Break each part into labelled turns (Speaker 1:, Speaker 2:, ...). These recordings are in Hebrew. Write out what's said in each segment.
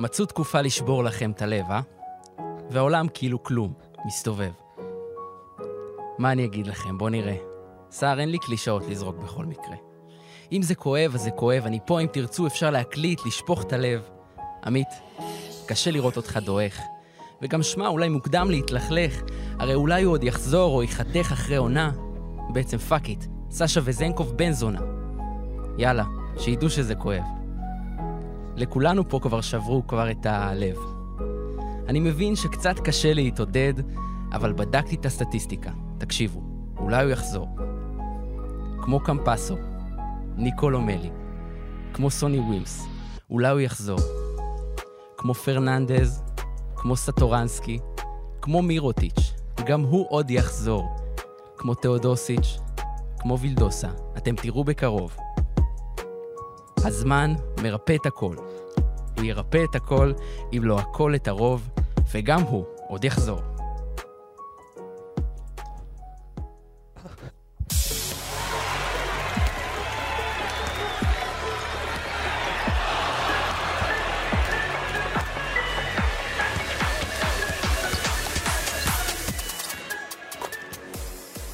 Speaker 1: מצאו תקופה לשבור לכם את הלב, אה? והעולם כאילו כלום, מסתובב. מה אני אגיד לכם? בואו נראה. סער, אין לי קלישאות לזרוק בכל מקרה. אם זה כואב, אז זה כואב, אני פה, אם תרצו, אפשר להקליט, לשפוך את הלב. עמית, קשה לראות אותך דועך. וגם שמע, אולי מוקדם להתלכלך, הרי אולי הוא עוד יחזור או ייחתך אחרי עונה. בעצם fuck it, סשה וזנקוב בן זונה. יאללה, שידעו שזה כואב. לכולנו פה כבר שברו כבר את הלב. אני מבין שקצת קשה להתעודד, אבל בדקתי את הסטטיסטיקה. תקשיבו, אולי הוא יחזור. כמו קמפאצו, ניקולו מלי, כמו סוני ווימס, אולי הוא יחזור. כמו פרננדז, כמו סטורנסקי, כמו מירוטיץ', גם הוא עוד יחזור. כמו תאודוסיץ', כמו וילדוסה, אתם תראו בקרוב. הזמן מרפא את הכל. הוא ירפא את הכל, אם לא הכל את הרוב, וגם הוא עוד יחזור.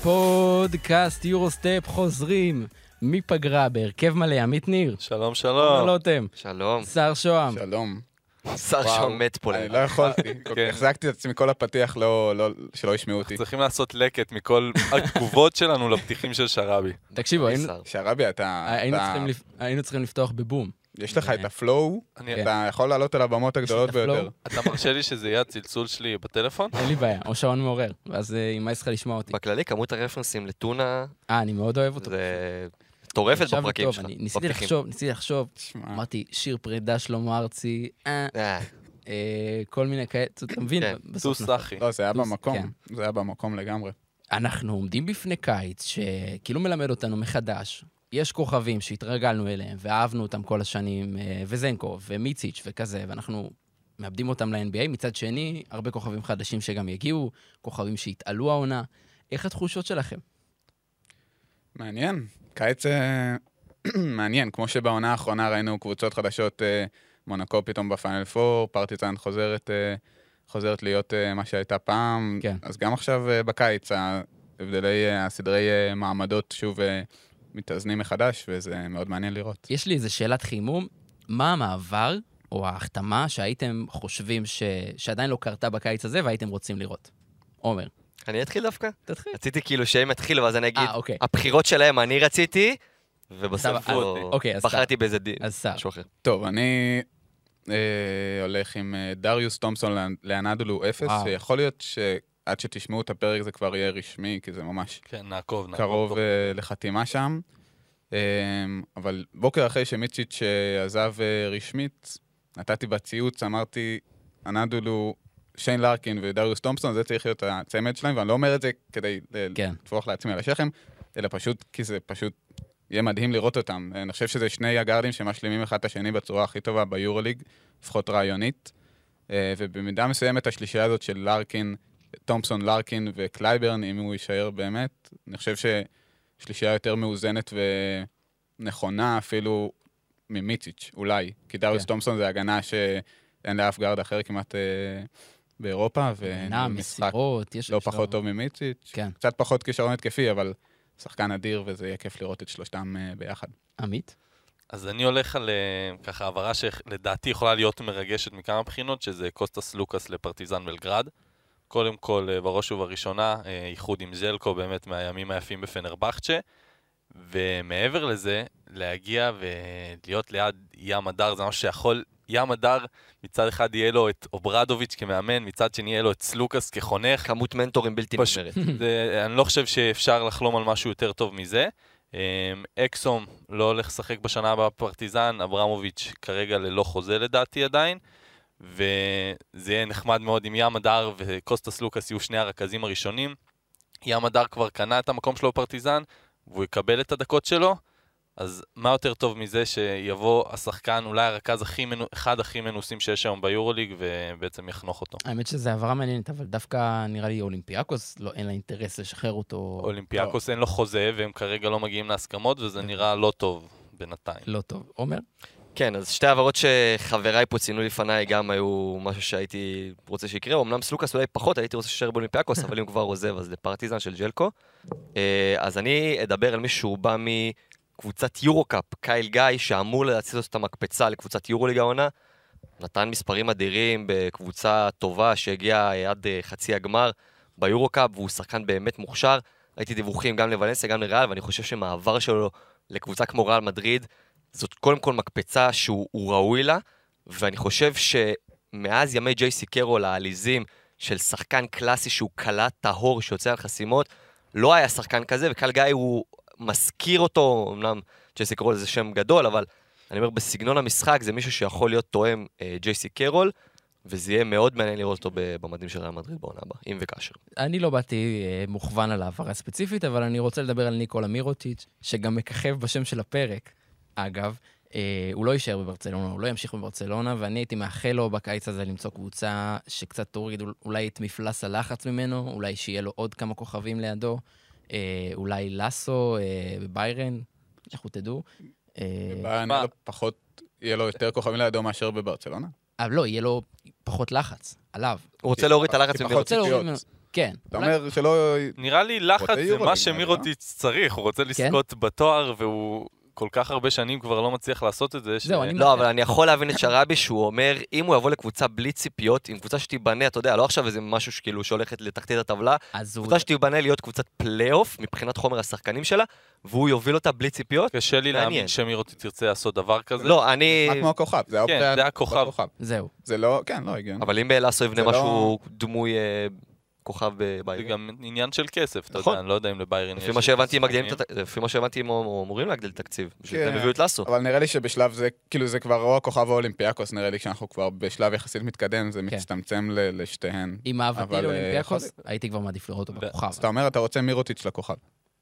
Speaker 1: פודקאסט יורוסטפ חוזרים מפגרה בהרכב מלא, עמית ניר.
Speaker 2: שלום, שלום.
Speaker 1: לוטם.
Speaker 3: שלום.
Speaker 1: שר שוהם.
Speaker 4: שלום.
Speaker 3: שר שם מת פה.
Speaker 4: אני לא יכולתי,
Speaker 2: כן.
Speaker 4: החזקתי את עצמי כל הפתיח לא- לא- שלא ישמעו אותי.
Speaker 2: צריכים לעשות לקט מכל התגובות שלנו לפתיחים של שראבי.
Speaker 1: תקשיבו, היינו-
Speaker 3: שר.
Speaker 4: שרבי, אתה...
Speaker 1: היינו צריכים לפתוח בבום.
Speaker 4: יש לך את הפלואו,
Speaker 2: אני-
Speaker 4: אתה יכול לעלות על הבמות הגדולות. ביותר.
Speaker 2: אתה מרשה לי שזה יהיה הצלצול שלי בטלפון?
Speaker 1: אין לי בעיה, או שעון מעורר, ואז אה, יימאס לך לשמוע אותי.
Speaker 3: בכללי, כמות הרפרנסים לטונה
Speaker 1: אה, אני מאוד אוהב אותו.
Speaker 3: מטורפת בפרקים שלך.
Speaker 1: אני ניסיתי. לחשוב, ניסיתי לחשוב, אמרתי, שיר פרידה שלמה ארצי, אה,
Speaker 3: אה,
Speaker 1: אה, כל מיני כאלה, אתה מבין?
Speaker 3: כן,
Speaker 1: בסוף.
Speaker 2: סאחי.
Speaker 4: לא, זה היה במקום,
Speaker 1: כן.
Speaker 4: זה היה במקום לגמרי.
Speaker 1: אנחנו עומדים בפני קיץ שכאילו מלמד אותנו מחדש. יש כוכבים שהתרגלנו אליהם ואהבנו אותם כל השנים, וזנקו ומיציץ' וכזה, ואנחנו מאבדים אותם ל-NBA. מצד שני, הרבה כוכבים חדשים שגם יגיעו, כוכבים שיתעלו העונה. איך התחושות שלכם?
Speaker 4: מעניין. קיץ אה, מעניין, כמו שבעונה האחרונה ראינו קבוצות חדשות, אה, מונקו פתאום בפיינל 4, פרטיזן חוזרת, אה, חוזרת להיות מה שהייתה פעם.
Speaker 1: כן.
Speaker 4: אז גם עכשיו בקיץ, ההבדלי, אה, הסדרי מעמדות שוב מתאזנים מחדש, וזה מאוד מעניין לראות.
Speaker 1: יש לי איזו שאלת חימום, מה המעבר או ההחתמה שהייתם חושבים ש... שעדיין לא קרתה בקיץ הזה והייתם רוצים לראות? עומר,
Speaker 3: אני אתחיל דווקא?
Speaker 1: תתחיל.
Speaker 3: רציתי כאילו שהם יתחילו, ואז אני אגיד,
Speaker 1: אה, אוקיי.
Speaker 3: הבחירות שלהם אני רציתי, ובסוף
Speaker 1: אוקיי, אז
Speaker 3: בחרתי באיזה דין,
Speaker 1: אז סער.
Speaker 3: משהו אחר.
Speaker 4: טוב, אני אה, הולך עם אה, דריוס תומפסון לאנ- לאנדולו אפס. שיכול להיות שעד שתשמעו את הפרק זה כבר יהיה רשמי, כי זה ממש
Speaker 2: כן, נעקוב, נעקוב.
Speaker 4: קרוב אה, לחתימה שם. אה, אבל בוקר אחרי שמיצ'יץ' עזב רשמית, נתתי בציוץ, אמרתי, אנדולו, שיין לארקין ודריוס תומפסון, זה צריך להיות הצמד שלהם, ואני לא אומר את זה כדי
Speaker 1: כן.
Speaker 4: לטפוח לעצמי על השכם, אלא פשוט כי זה פשוט יהיה מדהים לראות אותם. אני חושב שזה שני הגארדים שמשלימים אחד את השני בצורה הכי טובה ביורוליג, לפחות רעיונית. אה, ובמידה מסוימת השלישייה הזאת של לארקין, תומפסון, לארקין וקלייברן, אם הוא יישאר באמת, אני חושב ששלישייה יותר מאוזנת ונכונה אפילו ממיציץ', אולי. כי דריוס
Speaker 1: כן.
Speaker 4: תומפסון זה הגנה שאין לאף guard אחר כמעט אה, באירופה, ומשחק
Speaker 1: יש...
Speaker 4: לא פחות טוב ממיציץ'.
Speaker 1: כן.
Speaker 4: קצת פחות כישרון התקפי, אבל שחקן אדיר, וזה יהיה כיף לראות את שלושתם אה, ביחד.
Speaker 1: עמית?
Speaker 2: אז אני הולך על אה, ככה העברה שלדעתי יכולה להיות מרגשת מכמה בחינות, שזה קוסטס סלוקאס לפרטיזן בלגרד. קודם כל, אה, בראש ובראשונה, איחוד עם ז'לקו באמת מהימים היפים בפנרבחצ'ה. ומעבר לזה, להגיע ולהיות ליד ים מדר זה משהו שיכול, ים מדר מצד אחד יהיה לו את אוברדוביץ' כמאמן, מצד שני יהיה לו את סלוקאס כחונך.
Speaker 3: כמות מנטורים בלתי נגמרת.
Speaker 2: אני לא חושב שאפשר לחלום על משהו יותר טוב מזה. אמ, אקסום לא הולך לשחק בשנה הבאה בפרטיזן, אברמוביץ' כרגע ללא חוזה לדעתי עדיין, וזה יהיה נחמד מאוד אם ים מדר וקוסטס סלוקאס יהיו שני הרכזים הראשונים. ים מדר כבר קנה את המקום שלו בפרטיזן, והוא יקבל את הדקות שלו, אז מה יותר טוב מזה שיבוא השחקן, אולי הרכז הכי מנו, אחד הכי מנוסים שיש היום ביורוליג, ובעצם יחנוך אותו.
Speaker 1: האמת שזו העברה מעניינת, אבל דווקא נראה לי אולימפיאקוס, לא, אין לה אינטרס לשחרר אותו
Speaker 2: אולימפיאקוס אין לו חוזה, והם כרגע לא מגיעים להסכמות, וזה נראה לא טוב בינתיים.
Speaker 1: לא טוב. עומר?
Speaker 3: כן, אז שתי העברות שחבריי פה ציינו לפניי גם היו משהו שהייתי רוצה שיקרה. אמנם סלוקאס אולי פחות, הייתי רוצה שישאר באולימפיאקוס, אבל אם הוא כבר עוזב, אז לפרטיזן של ז'לקו. אה, אז אני אדבר על מישהו שהוא בא מקבוצת יורו-קאפ, קייל גיא, שאמור להציץ את המקפצה לקבוצת יורו-ליגה העונה. נתן מספרים אדירים בקבוצה טובה שהגיעה אה, עד אה, חצי הגמר ביורו-קאפ, והוא שחקן באמת מוכשר. ראיתי דיווחים גם לוולנסיה, גם לריאל, ואני חושב שמעבר שלו לקבוצה כמו ריאל מדריד, זאת קודם כל מקפצה שהוא הוא ראוי לה, ואני חושב שמאז ימי ג'ייסי קרול העליזים של שחקן קלאסי שהוא קלט טהור שיוצא על חסימות, לא היה שחקן כזה, וקל גיא הוא מזכיר אותו, אמנם ג'ייסי קרול זה שם גדול, אבל אני אומר, בסגנון המשחק זה מישהו שיכול להיות תואם אה, ג'ייסי קרול, וזה יהיה מאוד מעניין לראות אותו במדים של ריאל מדריד בעונה הבאה, אם וכאשר.
Speaker 1: אני לא באתי אה, מוכוון על העברה ספציפית, אבל אני רוצה לדבר על ניקולה מירוטיץ', שגם מככב בשם של הפרק, אגב. אה, הוא לא יישאר בברצלונה, הוא לא ימשיך בברצלונה, ואני הייתי מאחל לו בקיץ הזה למצוא קבוצה שקצת תוריד אול- אולי את מפלס הלחץ ממנו, אולי שיהיה לו עוד כמה כוכבים לידו, אה, אולי לסו אה, בביירן, לכו תדעו. אה,
Speaker 4: בביירן יהיה לו פחות, יהיה לו יותר כוכבים לידו מאשר בברצלונה.
Speaker 1: אבל לא, יהיה לו פחות לחץ, עליו.
Speaker 3: הוא רוצה להוריד את הלחץ ממנו.
Speaker 4: פחות
Speaker 1: רוצה להוריד
Speaker 4: ציפיות.
Speaker 1: ממנו- כן.
Speaker 4: אתה אומר שלא...
Speaker 2: נראה לי לחץ זה מה
Speaker 4: לא?
Speaker 2: שמירוטיץ' צריך, הוא רוצה לזכות בתואר והוא כל כך הרבה שנים כבר לא מצליח לעשות את זה. ש-
Speaker 1: זהו, אני-
Speaker 3: לא, אבל אני יכול להבין את שראבי שהוא אומר, אם הוא יבוא לקבוצה בלי ציפיות, עם קבוצה שתיבנה, אתה יודע, לא עכשיו איזה משהו שכאילו שהולכת לתחתית הטבלה,
Speaker 1: אז הוא...
Speaker 3: קבוצה שתיבנה להיות קבוצת פלייאוף מבחינת חומר השחקנים שלה, והוא יוביל אותה בלי ציפיות.
Speaker 2: קשה לי
Speaker 3: מעניין.
Speaker 2: להאמין שמירוטיץ' ירצה לעשות דבר כזה.
Speaker 3: לא, אני...
Speaker 4: מה כמו הכוכב, זה.
Speaker 2: כן, זה הכוכב.
Speaker 1: זהו.
Speaker 4: זה לא, כן, לא הגיוני.
Speaker 3: אבל אם לאסו יבנה
Speaker 4: לא-
Speaker 3: משהו דמוי כוכב
Speaker 2: זה
Speaker 3: בביירן.
Speaker 2: גם עניין של כסף, אתה
Speaker 3: נכון.
Speaker 2: יודע, אני לא יודע אם לביירן
Speaker 3: לפי מה שהבנתי, הת- לפי מה שהבנתי, הם אמורים להגדיל תקציב. בשביל זה הם
Speaker 4: כן.
Speaker 3: הביאו את לאסו.
Speaker 4: אבל נראה לי שבשלב זה, כאילו זה כבר או הכוכב או אולימפיאקוס, נראה לי שאנחנו כבר בשלב יחסית מתקדם, זה
Speaker 1: כן.
Speaker 4: מצטמצם ל- לשתיהן.
Speaker 1: עם אהבתי
Speaker 4: אבל, אה,
Speaker 1: לאולימפיאקוס, הייתי כבר מעדיף לראות אותו בכוכב.
Speaker 4: אז אתה אומר, אתה רוצה מירוטיץ' לכוכב.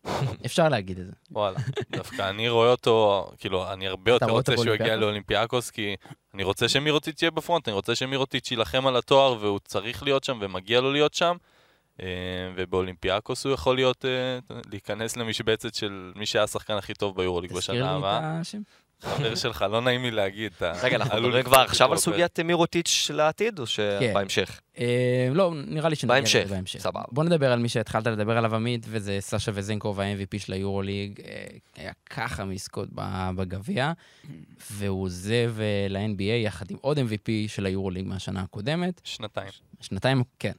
Speaker 1: אפשר להגיד את זה.
Speaker 2: וואלה, דווקא אני רואה אותו, כאילו, אני הרבה יותר רוצה שהוא יגיע? לאולימפיאקוס, כי אני רוצה שמירוטיץ' יהיה בפרונט, אני רוצה שמירוטיץ' יילחם על התואר, והוא צריך להיות שם, ומגיע לו להיות שם. אה, ובאולימפיאקוס הוא יכול להיות, אה, להיכנס למשבצת של מי שהיה השחקן הכי טוב ביורוליג
Speaker 1: תזכיר
Speaker 2: בשנה
Speaker 1: לי
Speaker 2: הבאה.
Speaker 1: את השם.
Speaker 2: חבר שלך, לא נעים לי להגיד.
Speaker 3: רגע, אנחנו מדברים כבר עכשיו על סוגיית מירוטיץ' לעתיד, או
Speaker 1: כן.
Speaker 3: שבהמשך?
Speaker 1: אה, לא, נראה לי שנגיע לזה בהמשך.
Speaker 3: סבבה.
Speaker 1: בוא נדבר על מי שהתחלת לדבר עליו עמית, וזה סשה וזנקוב, ה-MVP של היורוליג. היה ככה מזכות בגביע, והוא עוזב ל-NBA יחד עם עוד MVP של היורוליג מהשנה הקודמת.
Speaker 2: שנתיים.
Speaker 1: שנתיים, כן.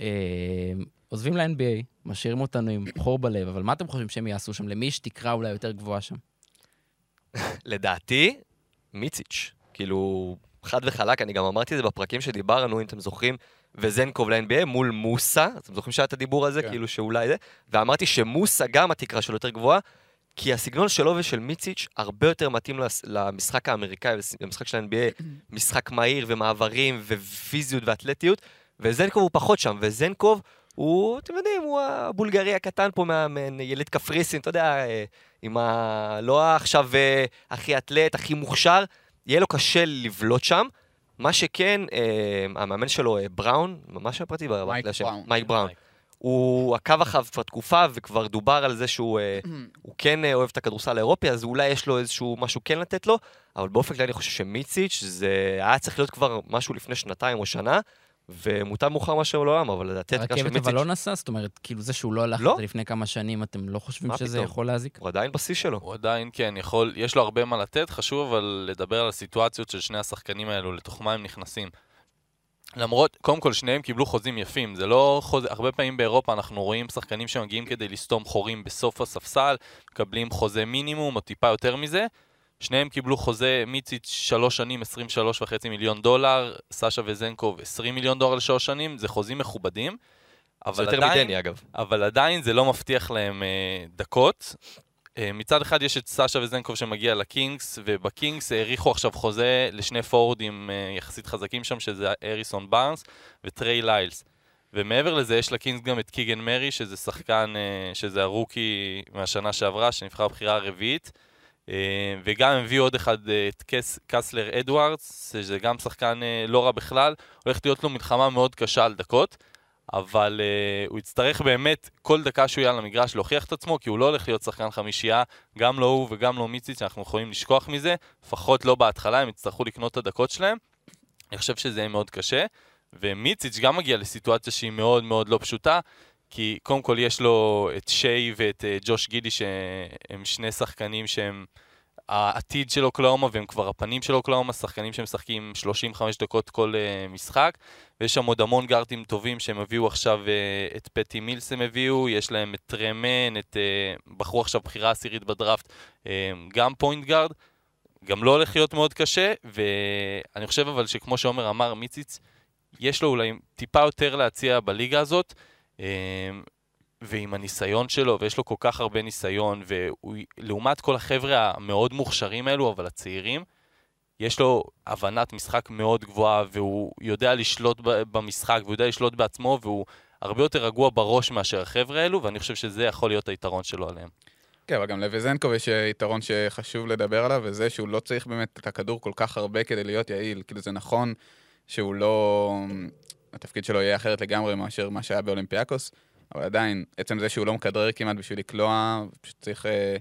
Speaker 1: אה, עוזבים ל-NBA, משאירים אותנו עם חור בלב, אבל מה אתם חושבים שהם יעשו שם? למי יש תקרה אולי יותר גבוהה שם?
Speaker 3: לדעתי, מיציץ'. כאילו, חד וחלק, אני גם אמרתי את זה בפרקים שדיברנו, אם אתם זוכרים, וזנקוב ל-NBA מול מוסה, אתם זוכרים שהיה את הדיבור הזה,
Speaker 4: כן.
Speaker 3: כאילו שאולי זה, ואמרתי שמוסה גם התקרה שלו יותר גבוהה, כי הסגנון שלו ושל מיציץ' הרבה יותר מתאים למשחק האמריקאי, למשחק של ה-NBA, משחק מהיר ומעברים ופיזיות ואתלטיות, וזנקוב הוא פחות שם, וזנקוב הוא, אתם יודעים, הוא הבולגרי הקטן פה, מה- מילד קפריסין, אתה יודע, אה, עם ה... לא עכשיו אה, הכי אתלט, הכי מוכשר, יהיה לו קשה לבלוט שם. מה שכן, אה, המאמן שלו, בראון, ממש הפרטי,
Speaker 4: מייק בראון.
Speaker 3: מייק בראון. הוא עקב אחריו כבר תקופה, וכבר דובר על זה שהוא הוא כן אוהב את הכדורסל האירופי, אז אולי יש לו איזשהו משהו כן לתת לו, אבל באופן כללי אני חושב שמיציץ' זה היה צריך להיות כבר משהו לפני שנתיים או שנה, ומוטב מאוחר מאשר לעולם, אבל לדעתי
Speaker 1: הרכבת
Speaker 3: מיציץ',
Speaker 1: אבל לא נסע? זאת אומרת, כאילו זה שהוא לא הלך
Speaker 3: לא.
Speaker 1: לפני כמה שנים, אתם לא חושבים שזה
Speaker 3: פתאום?
Speaker 1: יכול להזיק?
Speaker 3: הוא עדיין בשיא שלו.
Speaker 2: הוא עדיין, כן, יכול, יש לו הרבה מה לתת, חשוב אבל לדבר על הסיטואציות של שני השחקנים האלו, לתוך מה הם נכנסים. למרות, קודם כל שניהם קיבלו חוזים יפים, זה לא חוז... הרבה פעמים באירופה אנחנו רואים שחקנים שמגיעים כדי לסתום חורים בסוף הספסל, מקבלים חוזה מינימום או טיפה יותר מזה. שניהם קיבלו חוזה מיציץ' שלוש שנים, 23 וחצי מיליון דולר, סשה וזנקוב 20 מיליון דולר לשלוש שנים, זה חוזים מכובדים.
Speaker 3: זה
Speaker 2: אבל
Speaker 3: יותר
Speaker 2: עדיין,
Speaker 3: מדני אגב.
Speaker 2: אבל עדיין זה לא מבטיח להם אה, דקות. אה, מצד אחד יש את סשה וזנקוב שמגיע לקינגס, ובקינגס האריכו עכשיו חוזה לשני פורורדים אה, יחסית חזקים שם, שזה אריסון בארנס וטריי ליילס. ומעבר לזה יש לקינגס גם את קיגן מרי, שזה שחקן, אה, שזה הרוקי מהשנה שעברה, שנבחר בבחירה הרביעית. אה, וגם הביאו עוד אחד, אה, את קס, קסלר אדוארדס, שזה גם שחקן אה, לא רע בכלל. הולכת להיות לו מלחמה מאוד קשה על דקות. אבל הוא יצטרך באמת כל דקה שהוא יהיה על המגרש להוכיח את עצמו, כי הוא לא הולך להיות שחקן חמישייה, גם לא הוא וגם לא מיציץ', אנחנו יכולים לשכוח מזה, לפחות לא בהתחלה, הם יצטרכו לקנות את הדקות שלהם. אני חושב שזה יהיה מאוד קשה, ומיציץ' גם מגיע לסיטואציה שהיא מאוד מאוד לא פשוטה, כי קודם כל יש לו את שיי ואת uh, ג'וש גידי, שהם שני שחקנים שהם... העתיד של אוקלאומה והם כבר הפנים של אוקלאומה, שחקנים שמשחקים 35 דקות כל uh, משחק, ויש שם עוד המון גארדים טובים שהם הביאו עכשיו, uh, את פטי מילס הם הביאו, יש להם את טרמן, את, בחרו עכשיו בחירה עשירית בדראפט, גם point guard, גם לא הולך להיות מאוד קשה, ואני חושב אבל שכמו שעומר אמר, מיציץ', יש לו אולי טיפה יותר להציע בליגה הזאת, ועם הניסיון שלו, ויש לו כל כך הרבה ניסיון, ולעומת כל החבר'ה המאוד מוכשרים האלו, אבל הצעירים, יש לו הבנת משחק מאוד גבוהה, והוא יודע לשלוט במשחק, והוא יודע לשלוט בעצמו, והוא הרבה יותר רגוע בראש מאשר החבר'ה האלו, ואני חושב שזה יכול להיות היתרון שלו עליהם.
Speaker 4: כן, אבל גם לוויזנקוב יש יתרון שחשוב לדבר עליו, וזה שהוא לא צריך באמת את הכדור כל כך הרבה כדי להיות יעיל. כאילו זה נכון שהוא לא... התפקיד שלו יהיה אחרת לגמרי מאשר מה שהיה באולימפיאקוס, אבל עדיין, עצם זה שהוא לא מכדרר כמעט בשביל לקלוע, פשוט צריך אה,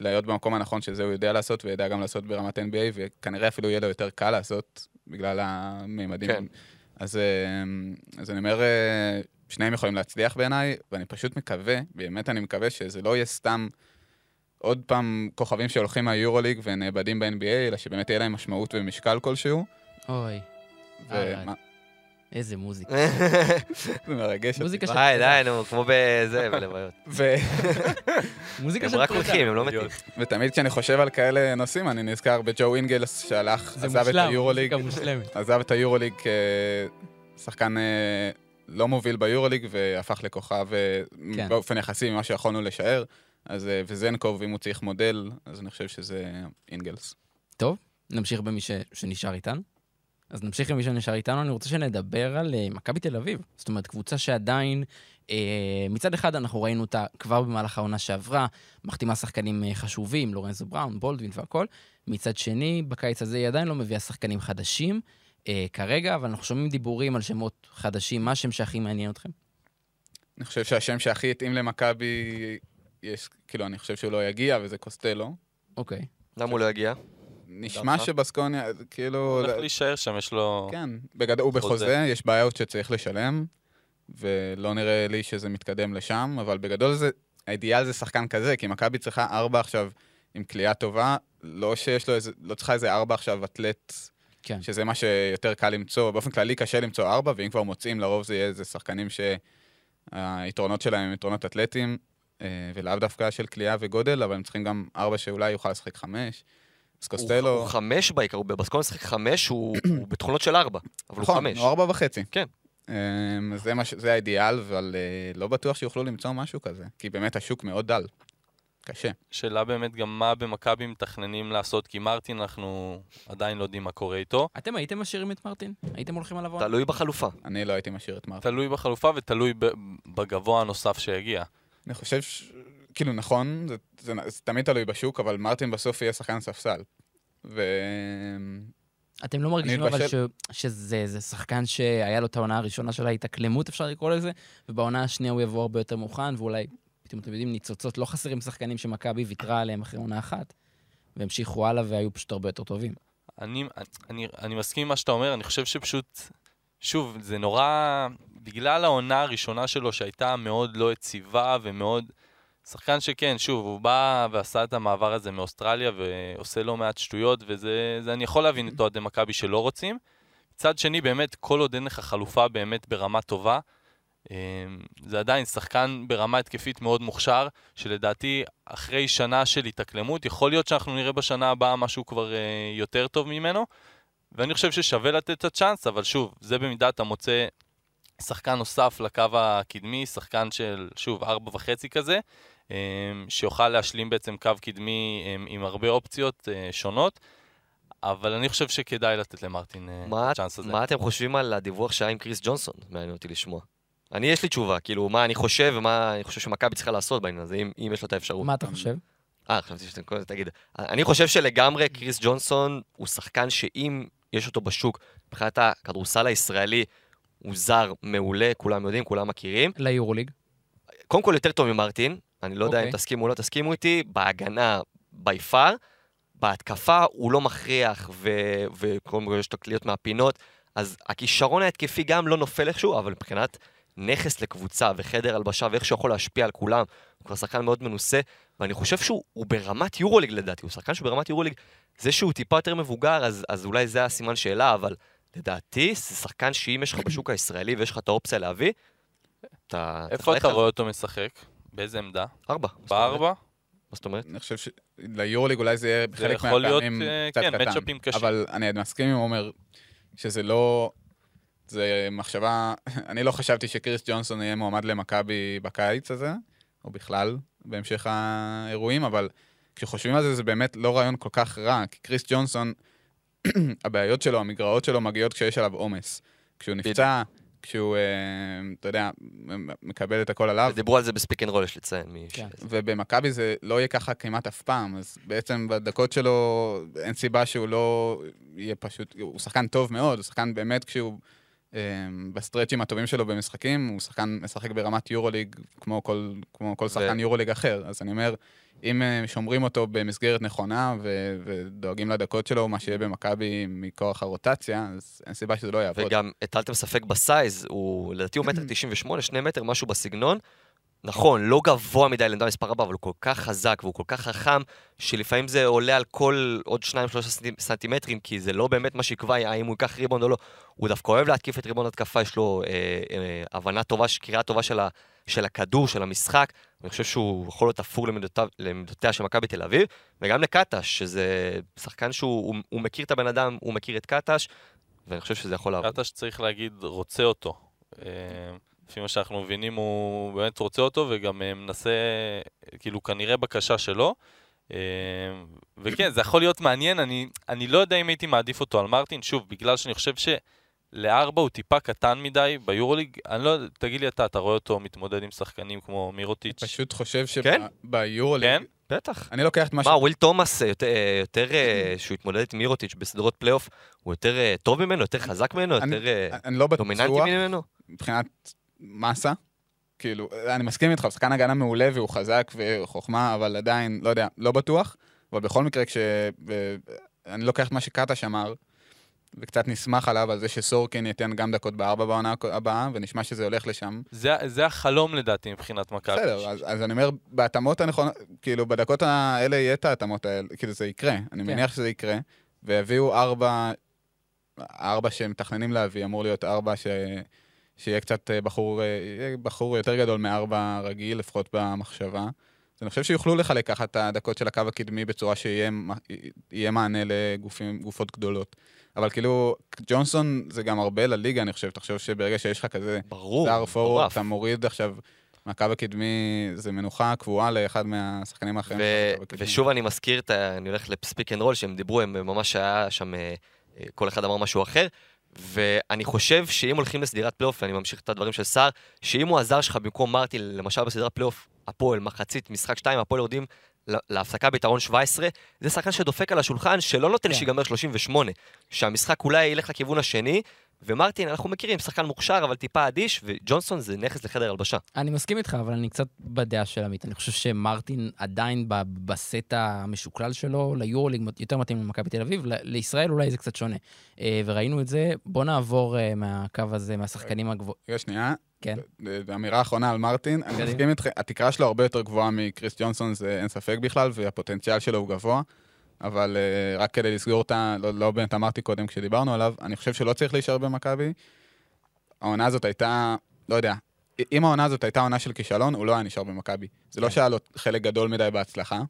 Speaker 4: להיות במקום הנכון שזה הוא יודע לעשות, וידע גם לעשות ברמת NBA, וכנראה אפילו יהיה לו יותר קל לעשות, בגלל המימדים.
Speaker 3: כן.
Speaker 4: אז, אה, אז אני אומר, אה, שניהם יכולים להצליח בעיניי, ואני פשוט מקווה, באמת אני מקווה שזה לא יהיה סתם עוד פעם כוכבים שהולכים מהיורוליג ונאבדים ב-NBA, אלא שבאמת תהיה להם משמעות ומשקל כלשהו.
Speaker 1: אוי,
Speaker 4: ומה-
Speaker 1: איזה מוזיקה.
Speaker 4: זה מרגש.
Speaker 1: מוזיקה של
Speaker 3: די,
Speaker 1: פרידה.
Speaker 3: די, נו, כמו בזה, בלוויות.
Speaker 1: מוזיקה
Speaker 3: הם
Speaker 1: של
Speaker 3: רק
Speaker 1: פרידה.
Speaker 3: הולכים, הם לא מתים.
Speaker 4: ותמיד כשאני חושב על כאלה נושאים, אני נזכר בג'ו אינגלס שהלך, עזב את היורוליג. עזב את היורוליג כשחקן אה, לא מוביל ביורוליג והפך לכוכב אה,
Speaker 1: כן.
Speaker 4: באופן יחסי ממה שיכולנו לשער. אז אה, וזנקוב, אם הוא צריך מודל, אז אני חושב שזה אינגלס.
Speaker 1: טוב, נמשיך במי. שנשאר איתנו. אז נמשיך עם מי שנשאר איתנו, אני רוצה שנדבר על אה, מכבי תל אביב. זאת אומרת, קבוצה שעדיין, אה, מצד אחד אנחנו ראינו אותה כבר במהלך העונה שעברה, מחתימה שחקנים אה, חשובים, לורנזו בראון, בולדווין והכל. מצד שני, בקיץ הזה היא עדיין לא מביאה שחקנים חדשים אה, כרגע, אבל אנחנו שומעים דיבורים על שמות חדשים. מה השם שהכי מעניין אתכם?
Speaker 4: אני חושב שהשם שהכי התאים למכבי, יש, כאילו, אני חושב שהוא לא יגיע, וזה קוסטלו.
Speaker 1: אוקיי.
Speaker 3: למה הוא לא יגיע?
Speaker 4: נשמע? שבסקוניה, כאילו...
Speaker 2: הוא הולך להישאר שם, יש לו...
Speaker 4: כן, בגדול הוא
Speaker 2: חוזה.
Speaker 4: בחוזה, יש בעיות שצריך לשלם, ולא נראה לי שזה מתקדם לשם, אבל בגדול זה, האידיאל זה שחקן כזה, כי מכבי צריכה ארבע עכשיו עם כליאה טובה, לא שיש לו איזה, לא צריכה איזה ארבע עכשיו אתלט,
Speaker 1: כן.
Speaker 4: שזה מה שיותר קל למצוא, באופן כללי קשה למצוא ארבע, ואם כבר מוצאים, לרוב זה יהיה איזה שחקנים שהיתרונות שלהם הם יתרונות אתלטיים, אה, ולאו דווקא של כליאה וגודל, אבל הם צריכים גם ארבע שאולי יוכל לשחק חמש. אז
Speaker 3: הוא
Speaker 4: קוסטלו...
Speaker 3: הוא חמש בעיקר, הוא בבסקון משחק חמש, הוא הוא בתכונות של ארבע, אבל הוא
Speaker 4: נכון,
Speaker 3: חמש.
Speaker 4: הוא ארבע וחצי.
Speaker 3: כן.
Speaker 4: אמ, זה, האידיאל, אבל אה, לא בטוח שיוכלו למצוא משהו כזה, כי באמת השוק מאוד דל. קשה.
Speaker 2: שאלה באמת גם מה במכבי מתכננים לעשות, כי מרטין אנחנו עדיין לא יודעים מה קורה איתו.
Speaker 1: אתם הייתם משאירים את מרטין? הייתם הולכים עליו?
Speaker 3: תלוי בחלופה.
Speaker 4: אני לא הייתי משאיר את מרטין.
Speaker 2: תלוי בחלופה ותלוי ב- בגבוה הנוסף שיגיע.
Speaker 4: אני חושב, ש... כאילו נכון, זה, זה, זה תמיד תלוי בשוק, אבל מרטין בסוף יהיה שחקן ספסל. ו...
Speaker 1: אתם לא מרגישים אבל ש...
Speaker 4: אתבשל-
Speaker 1: שזה זה שחקן שהיה לו את העונה הראשונה של ההתאקלמות, אפשר לקרוא לזה, ובעונה השנייה הוא יבוא הרבה יותר מוכן, ואולי, פתאום אתם יודעים, ניצוצות, לא חסרים שחקנים שמכבי ויתרה עליהם אחרי עונה אחת, והמשיכו הלאה והיו פשוט הרבה יותר טובים.
Speaker 2: אני, אני, אני מסכים עם מה שאתה אומר, אני חושב שפשוט, שוב, זה נורא, בגלל העונה הראשונה שלו שהייתה מאוד לא יציבה ומאוד, שחקן שכן, שוב, הוא בא ועשה את המעבר הזה מאוסטרליה ועושה לא מעט שטויות, וזה, זה, אני יכול להבין את אוהדי מכבי שלא רוצים. מצד שני, באמת, כל עוד אין לך חלופה באמת ברמה טובה, אמ, זה עדיין שחקן ברמה התקפית מאוד מוכשר, שלדעתי אחרי שנה של התאקלמות, יכול להיות שאנחנו נראה בשנה הבאה משהו כבר אה, יותר טוב ממנו, ואני חושב ששווה לתת את הצ'אנס, אבל שוב, זה במידה אתה מוצא שחקן נוסף לקו הקדמי, שחקן של, שוב, ארבע וחצי כזה, שיוכל להשלים בעצם קו קדמי עם, עם הרבה אופציות אה, שונות, אבל אני חושב שכדאי לתת למרטין אה, הצ'אנס הזה.
Speaker 3: מה אתם חושבים על הדיווח שהיה עם קריס ג'ונסון? מעניין אותי לשמוע. אני, יש לי תשובה, כאילו, מה אני חושב ומה אני חושב שמכבי צריכה לעשות בעניין הזה, אם, אם יש לו את האפשרות.
Speaker 1: מה אתה חושב?
Speaker 3: אה, חשבתי שאתם קודם תגיד. אני חושב שלגמרי קריס ג'ונסון הוא שחקן שאם יש אותו בשוק, מבחינת הכדורסל הישראלי, הוא זר מעולה, כולם יודעים, כולם מכירים.
Speaker 1: ליורוליג.
Speaker 3: קודם כל יותר טוב ממרטין, אני לא יודע אם
Speaker 1: אוקיי.
Speaker 3: תסכימו או לא תסכימו איתי, בהגנה בי פאר, בהתקפה הוא לא מכריח, וקודם כל יש לו קליעות מהפינות, אז הכישרון ההתקפי גם לא נופל איכשהו, אבל מבחינת נכס לקבוצה וחדר הלבשה ואיך שהוא יכול להשפיע על כולם, הוא כבר שחקן מאוד מנוסה, ואני חושב שהוא הוא ברמת יורוליג לדעתי, הוא שחקן שהוא ברמת יורוליג, זה שהוא טיפה יותר מבוגר, אז, אז אולי זה הסימן שאלה, אבל לדעתי זה שחקן שאם יש לך בשוק הישראלי ויש לך את האופציה להביא, אתה...
Speaker 2: איפה אתה. רואה אותו משחק? באיזה עמדה?
Speaker 3: ארבע.
Speaker 2: בארבע?
Speaker 3: מה זאת אומרת?
Speaker 4: אני חושב שליורוליג אולי זה יהיה בחלק
Speaker 2: יכול להיות,
Speaker 4: מהפעמים
Speaker 2: אה,
Speaker 4: קצת
Speaker 2: כן,
Speaker 4: קטן.
Speaker 2: מצ'אפים קשים.
Speaker 4: אבל אני מסכים עם עומר שזה לא... זה מחשבה... אני לא חשבתי שקריס ג'ונסון יהיה מועמד למכבי בקיץ הזה, או בכלל, בהמשך האירועים, אבל כשחושבים על זה, זה באמת לא רעיון כל כך רע, כי קריס ג'ונסון, הבעיות שלו, המגרעות שלו מגיעות כשיש עליו עומס. כשהוא נפצע, כשהוא, אה, אתה יודע, מקבל את הכל עליו.
Speaker 3: דיברו על זה ב Speak and Roll, יש לציין. מי ש-
Speaker 1: כן.
Speaker 4: ובמכבי זה לא יהיה ככה כמעט אף פעם, אז בעצם בדקות שלו אין סיבה שהוא לא יהיה פשוט, הוא שחקן טוב מאוד, הוא שחקן באמת כשהוא אה, ב stretch ים הטובים שלו במשחקים, הוא שחקן משחק ברמת יורוליג כמו כל, כמו כל שחקן יורוליג אחר, אז אני אומר, אם אה, שומרים אותו במסגרת נכונה ו- ודואגים לדקות שלו, מה שיהיה במכבי מכוח הרוטציה, אז אין סיבה שזה לא יעבוד.
Speaker 3: וגם הטלתם ספק בסייז, הוא לדעתי הוא מטר 98, שני מטר, משהו בסגנון. נכון, לא גבוה מדי לעמדה מספר 4, אבל הוא כל כך חזק והוא כל כך חכם, שלפעמים זה עולה על כל עוד 2-3 סנטימטרים, כי זה לא באמת מה שיקבע האם הוא ייקח ריבונד או לא. הוא דווקא אוהב להתקיף את ריבונד התקפה, יש לו אה, אה, הבנה טובה, קריאה טובה של, ה, של הכדור, של המשחק. אני חושב שהוא יכול להיות אפור למידותיו- למידותיה של מכבי תל אביב, וגם לקטש, שזה שחקן שהוא הוא, הוא מכיר את הבן אדם, הוא מכיר את קטש, ואני חושב שזה יכול לעבוד.
Speaker 2: קטש שצריך להגיד רוצה אותו. אה, לפי מה שאנחנו מבינים הוא באמת רוצה אותו וגם אה, מנסה, כאילו כנראה בקשה שלו. אה, וכן, זה יכול להיות מעניין, אני, אני לא יודע אם הייתי מעדיף אותו על מרטין, שוב, בגלל שאני חושב שלארבע הוא טיפה קטן מדי ביורוליג, אני לא יודע, תגיד לי אתה, אתה רואה אותו מתמודד עם שחקנים כמו מירוטיץ'?
Speaker 4: פשוט חושב
Speaker 3: כן?
Speaker 4: שביורוליג,
Speaker 2: כן?
Speaker 3: בטח.
Speaker 4: אני לוקח את מה ש...
Speaker 3: מה, וויל תומאס, אה, יותר, אה, יותר אה, שהוא התמודד עם מירוטיץ' בסדרות פלייאוף, הוא יותר טוב ממנו, יותר חזק ממנו,
Speaker 4: אני-
Speaker 3: יותר
Speaker 4: אני לא
Speaker 3: דומיננטי ממנו?
Speaker 4: מבחינת מסה. כאילו, אני מסכים איתך, הוא שחקן הגנה מעולה והוא חזק וחוכמה, אבל עדיין, לא יודע, לא בטוח. אבל בכל מקרה, כש... אני לוקח את מה שקטש אמר, וקצת נסמך עליו, על זה שסורקין ייתן גם דקות בארבע בעונה הבאה, ונשמע שזה הולך לשם.
Speaker 2: זה, זה החלום לדעתי מבחינת מכבי.
Speaker 4: בסדר, אז, אז אני אומר, בהתאמות הנכונות, כאילו, בדקות האלה יהיה את ההתאמות האלה, כאילו, זה יקרה. אני
Speaker 1: כן.
Speaker 4: מניח שזה יקרה, ויביאו ארבע, ארבע שמתכננים להביא, אמור להיות ארבע ש... שיהיה קצת אה, בחור, אה, בחור יותר גדול מארבע רגיל, לפחות במחשבה. אז אני חושב שיוכלו לחלק ככה את הדקות של הקו הקדמי בצורה שיהיה מענה לגופות גדולות. אבל כאילו, ג'ונסון זה גם הרבה לליגה, אני חושב. תחשוב שברגע שיש לך כזה
Speaker 3: ברור,
Speaker 4: פורוורד,
Speaker 3: מטורף.
Speaker 4: אתה מוריד עכשיו מהקו הקדמי, זה מנוחה קבועה לאחד מהשחקנים האחרים.
Speaker 3: ו-. ושוב אני מזכיר, את ה- אני הולך ל Speak and Roll, שהם דיברו, הם ממש היה שם, אה, אה, כל אחד אמר משהו אחר, ואני חושב שאם הולכים לסדרת פלייאוף, ואני ממשיך את הדברים של סער, שאם הוא הזר שלך במקום מרטין, למשל בסדרת פלייאוף, הפועל, מחצית, משחק 2, הפועל יורדים להפסקה ביתרון 17, זה שחקן שדופק על השולחן, שלא נותן
Speaker 1: כן.
Speaker 3: שיגמר 38, שהמשחק אולי ילך לכיוון השני, ומרטין, אנחנו מכירים, שחקן מוכשר, אבל טיפה אדיש, וג'ונסון זה נכס לחדר הלבשה.
Speaker 1: אני מסכים איתך, אבל אני קצת בדעה של עמית. אני חושב שמרטין עדיין בסט המשוקלל שלו, ליורוליג יותר מתאים למכבי תל אביב, לישראל אולי זה קצת שונה. אה, וראינו את זה. בוא נעבור אה, מהקו הזה, מהשחקנים הגבוהים.
Speaker 4: רגע, שנייה.
Speaker 1: כן.
Speaker 4: אמירה אחרונה על מרטין, אני. מסכים איתך, התקרה שלו הרבה יותר גבוהה מקריס ג'ונסון, זה אין ספק בכלל, והפוטנציאל שלו הוא גבוה. אבל uh, רק כדי לסגור את ה... לא, לא באמת אמרתי קודם כשדיברנו עליו, אני חושב שלא צריך להישאר במכבי. העונה הזאת הייתה, לא יודע, אם העונה הזאת הייתה עונה של כישלון, הוא לא היה נשאר במכבי. זה לא
Speaker 1: כן.
Speaker 4: שהיה לו חלק גדול מדי בהצלחה,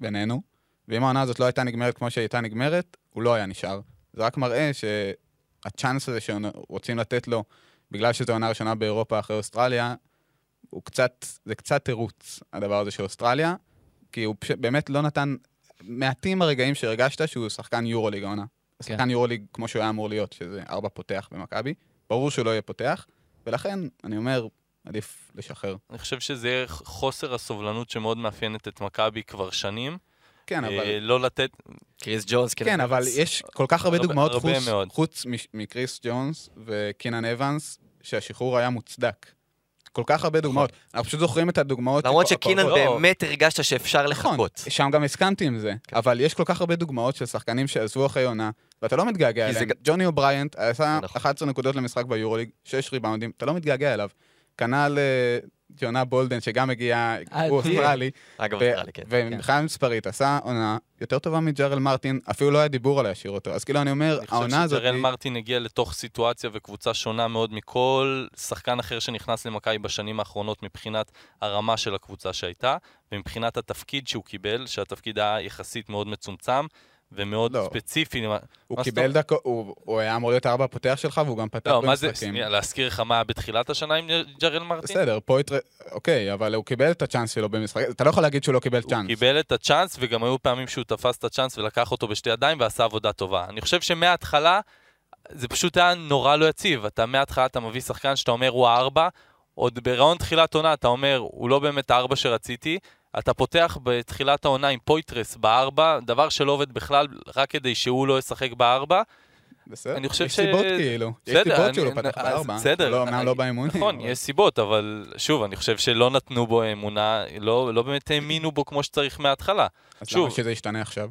Speaker 4: בינינו, ואם העונה הזאת לא הייתה נגמרת כמו שהיא הייתה נגמרת, הוא לא היה נשאר. זה רק מראה שהצ'אנס הזה שרוצים לתת לו, בגלל שזו עונה ראשונה באירופה אחרי אוסטרליה, הוא קצת, זה קצת תירוץ, הדבר הזה של אוסטרליה, כי הוא פשוט באמת לא נתן, מעטים הרגעים שהרגשת שהוא שחקן יורוליג העונה. שחקן יורוליג כמו שהוא היה אמור להיות, שזה ארבע פותח במכבי. ברור שהוא לא יהיה פותח, ולכן, אני אומר, עדיף לשחרר.
Speaker 2: אני חושב שזה יהיה חוסר הסובלנות שמאוד מאפיינת את מכבי כבר שנים.
Speaker 4: כן,
Speaker 2: אה,
Speaker 4: אבל...
Speaker 2: לא לתת,
Speaker 3: קריס ג'ונס,
Speaker 4: כן, אבל יש כל כך הרבה
Speaker 2: הרבה-
Speaker 4: דוגמאות
Speaker 2: הרבה
Speaker 4: חוץ. חוץ מקריס ג'ונס וקינן אבנס, שהשחרור היה מוצדק. כל כך הרבה דוגמאות. אנחנו פשוט זוכרים את הדוגמאות...
Speaker 3: למרות שקינן
Speaker 2: לא.
Speaker 3: באמת הרגשת שאפשר
Speaker 4: נכון,
Speaker 3: לחכות.
Speaker 4: שם גם הסכמתי עם זה, אבל יש כל כך הרבה דוגמאות של שחקנים שעזבו אחרי עונה, ואתה לא מתגעגע אליהם. ג'וני אובריינט עשה
Speaker 3: נכון.
Speaker 4: 11 נקודות למשחק ביורוליג, 6 ריבאונדים, אתה לא מתגעגע אליו. כנ"ל אה, ג'ונה בולדן, שגם הגיע,
Speaker 1: אה,
Speaker 4: הוא
Speaker 1: תהיה.
Speaker 4: אוסטרלי,
Speaker 3: אגב, אוסטרלי, כן.
Speaker 4: ומבחינה מספרית עשה עונה יותר טובה מג'רל מרטין, אפילו לא היה דיבור על להשאיר אותו. אז כאילו אני אומר,
Speaker 2: אני חושב
Speaker 4: העונה הזאת...
Speaker 2: שג'רל
Speaker 4: היא-
Speaker 2: מרטין הגיע לתוך סיטואציה וקבוצה שונה מאוד מכל שחקן אחר שנכנס למכבי בשנים האחרונות מבחינת הרמה של הקבוצה שהייתה, ומבחינת התפקיד שהוא קיבל, שהתפקיד היה יחסית מאוד מצומצם ומאוד
Speaker 4: לא.
Speaker 2: ספציפי.
Speaker 4: הוא
Speaker 2: מה
Speaker 4: קיבל דקות, הוא הוא היה אמור להיות הארבע הפותח שלך, והוא גם פתח
Speaker 2: לא, מה זה,
Speaker 4: במשחקים.
Speaker 2: שנייה, להזכיר לך מה בתחילת השנה עם ג'רל מרטין?
Speaker 4: בסדר, פויטר... אוקיי, אבל הוא קיבל את הצ'אנס שלו במשחק, אתה לא יכול להגיד שהוא לא קיבל
Speaker 2: הוא
Speaker 4: צ'אנס.
Speaker 2: קיבל את הצ'אנס, וגם היו פעמים שהוא תפס את הצ'אנס ולקח אותו בשתי ידיים ועשה עבודה טובה. אני חושב שמההתחלה, זה פשוט היה נורא לא יציב. אתה מההתחלה, אתה מביא שחקן שאתה אומר הוא הארבע, עוד בראון תחילת עונה אתה אומר, הוא לא באמת הארבע שרציתי, אתה פותח בתחילת העונה עם פויטרס בארבע, דבר שלא עובד בכלל, רק כדי שהוא לא ישחק בארבע.
Speaker 4: בסדר,
Speaker 2: אני חושב
Speaker 4: יש
Speaker 2: ש-
Speaker 4: סיבות כאילו. יש סיבות
Speaker 2: אני-
Speaker 4: שהוא לא פתח
Speaker 2: אז
Speaker 4: בארבע.
Speaker 2: בסדר,
Speaker 4: לא, אמנם
Speaker 2: אני-
Speaker 4: לא באימונים.
Speaker 2: נכון,
Speaker 4: אבל-
Speaker 2: יש סיבות, אבל שוב, אני חושב שלא נתנו בו אמונה, לא, לא באמת האמינו בו כמו שצריך מההתחלה.
Speaker 4: אז
Speaker 2: שוב.
Speaker 4: למה שזה ישתנה עכשיו?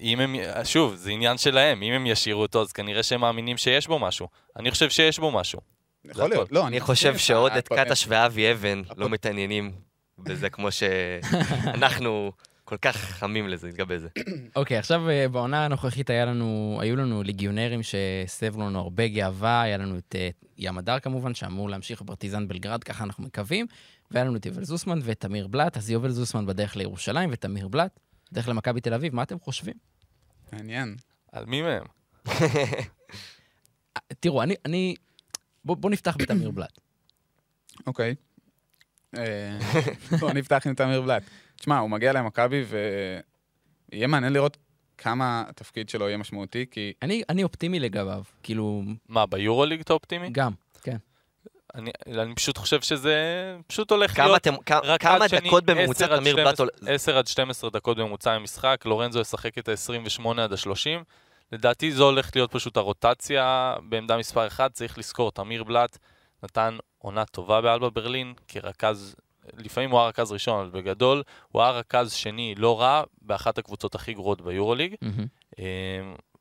Speaker 2: אם הם, שוב, זה עניין שלהם, אם הם ישאירו אותו, אז כנראה שהם מאמינים שיש בו משהו. אני חושב שיש בו משהו.
Speaker 4: יכול להיות, לא,
Speaker 3: אני חושב. שעודד
Speaker 4: הפ-
Speaker 3: קטש ואבי אבן לא מתעניינים בזה כמו שאנחנו כל כך חמים לזה, לגבי זה.
Speaker 1: אוקיי, עכשיו אה, בעונה הנוכחית היה לנו, היו לנו ליגיונרים שהסבו לנו הרבה גאווה, היה לנו את אה, ים הדר כמובן, שאמור להמשיך בפרטיזן בלגרד, ככה אנחנו מקווים, והיה לנו את יובל זוסמן ואת תמיר בלאט, אז יובל זוסמן בדרך לירושלים ותמיר בלאט, בדרך למכבי תל אביב, מה אתם חושבים?
Speaker 4: מעניין.
Speaker 2: על מי מהם?
Speaker 1: אה, תראו, אני, אני, בואו בוא נפתח בתמיר בלאט.
Speaker 4: אוקיי. בוא נפתח עם תמיר בלאט. תשמע, הוא מגיע למכבי ויהיה מעניין לראות כמה התפקיד שלו יהיה משמעותי, כי
Speaker 1: אני, אני אופטימי לגביו, כאילו,
Speaker 2: מה, ביורוליג אתה אופטימי?
Speaker 1: גם, כן.
Speaker 2: אני, אני פשוט חושב שזה פשוט הולך
Speaker 3: כמה
Speaker 2: להיות...
Speaker 3: אתם-
Speaker 2: רק
Speaker 3: כמה דקות בממוצע
Speaker 2: 10 עד
Speaker 3: תמיר בלאט...
Speaker 2: 12 10 עד 12 דקות בממוצע במשחק, לורנזו ישחק את ה-28 עד ה-30. לדעתי זו הולכת להיות פשוט הרוטציה בעמדה מספר 1, צריך לזכור, תמיר בלאט נתן עונה טובה באלבה ברלין כרכז, לפעמים הוא היה רכז ראשון, אבל בגדול הוא היה רכז שני לא רע באחת הקבוצות הכי גרועות ביורוליג. אמ,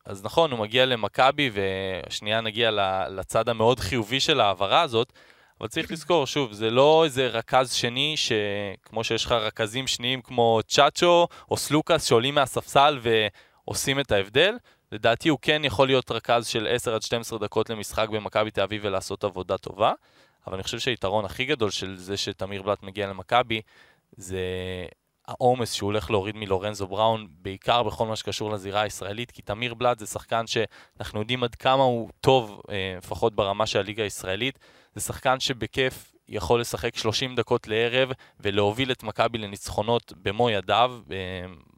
Speaker 2: אז נכון, הוא מגיע למכבי, ושנייה נגיע לצד המאוד חיובי של ההעברה הזאת, אבל צריך לזכור, שוב, זה לא איזה רכז שני, שכמו שיש לך רכזים שניים כמו צ'אצ'ו או סלוקאס שעולים מהספסל ועושים את ההבדל, לדעתי הוא כן יכול להיות רכז של 10 עד 12 דקות למשחק במכבי תל אביב ולעשות עבודה טובה, אבל אני חושב שהיתרון הכי גדול של זה שתמיר בלאט מגיע למכבי, זה העומס שהוא הולך להוריד מלורנזו בראון, בעיקר בכל מה שקשור לזירה הישראלית, כי תמיר בלאט זה שחקן שאנחנו יודעים עד כמה הוא טוב, אה, לפחות ברמה של הליגה הישראלית. זה שחקן שבכיף יכול לשחק 30 דקות לערב ולהוביל את מכבי לניצחונות במו ידיו אה,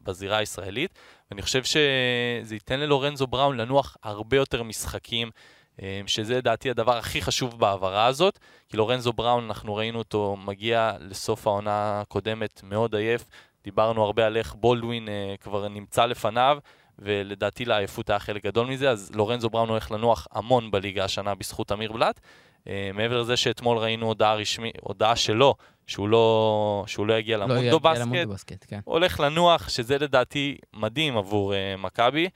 Speaker 2: בזירה הישראלית. ואני חושב שזה ייתן ללורנזו בראון לנוח הרבה יותר משחקים, שזה לדעתי הדבר הכי חשוב בהעברה הזאת, כי לורנזו בראון, אנחנו ראינו אותו מגיע לסוף העונה הקודמת מאוד עייף. דיברנו הרבה על איך בולדווין אה, כבר נמצא לפניו, ולדעתי לעייפות היה חלק גדול מזה, אז לורנזו בראון הולך לנוח המון בליגה השנה בזכות אמיר בלאט. אה, מעבר לזה שאתמול ראינו הודעה רשמי, הודעה שלו, שהוא לא, שהוא לא יגיע
Speaker 1: לא
Speaker 2: למונדו
Speaker 1: יגיע
Speaker 2: בסקט,
Speaker 1: למונדו בסקט, כן.
Speaker 2: הולך לנוח, שזה לדעתי מדהים עבור uh, מכבי,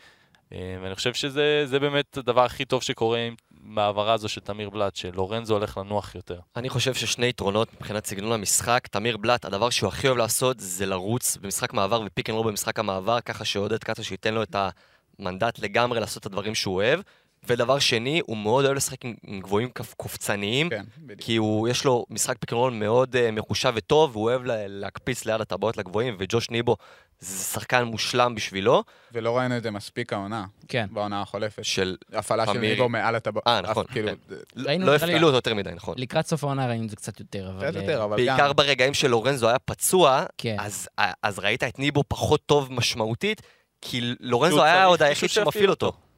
Speaker 2: ואני חושב שזה זה באמת הדבר הכי טוב שקורה עם בהעברה הזו של תמיר בלאט, שלורנזו הולך לנוח יותר.
Speaker 3: אני חושב ששני יתרונות מבחינת סגנון המשחק. תמיר בלאט, הדבר שהוא הכי אוהב לעשות זה לרוץ במשחק מעבר ו pick and roll במשחק המעבר, ככה שעודד קטש ייתן לו את המנדט לגמרי לעשות את הדברים שהוא אוהב. ודבר שני, הוא מאוד אוהב לשחק עם, עם גבוהים קופצניים,
Speaker 4: כן, בדיוק.
Speaker 3: כי הוא, יש לו משחק pick and roll מאוד uh, מחושב וטוב, והוא אוהב לה, להקפיץ ליד הטבעות לגבוהים, וג'וש ניבו זה שחקן מושלם בשבילו,
Speaker 4: ולא ראינו את זה מספיק העונה,
Speaker 1: כן.
Speaker 4: בעונה החולפת.
Speaker 3: של...
Speaker 4: הפעלה של. ניבו מעל הטבעות.
Speaker 3: אה, נכון,
Speaker 4: כאילו,
Speaker 3: כן.
Speaker 1: ראינו,
Speaker 3: לא
Speaker 1: לי-
Speaker 3: הפעילו אותו יותר מדי, נכון.
Speaker 1: לקראת סוף העונה ראינו את זה קצת יותר, אבל...
Speaker 4: קצת
Speaker 1: אה,
Speaker 4: יותר, אבל גם...
Speaker 3: בעיקר ברגעים שלורנזו היה פצוע,
Speaker 1: כן.
Speaker 3: אז, אז ראית את ניבו פחות טוב משמעותית, כי לורנזו היה עוד היחיד שמפעיל אותו.
Speaker 1: כן.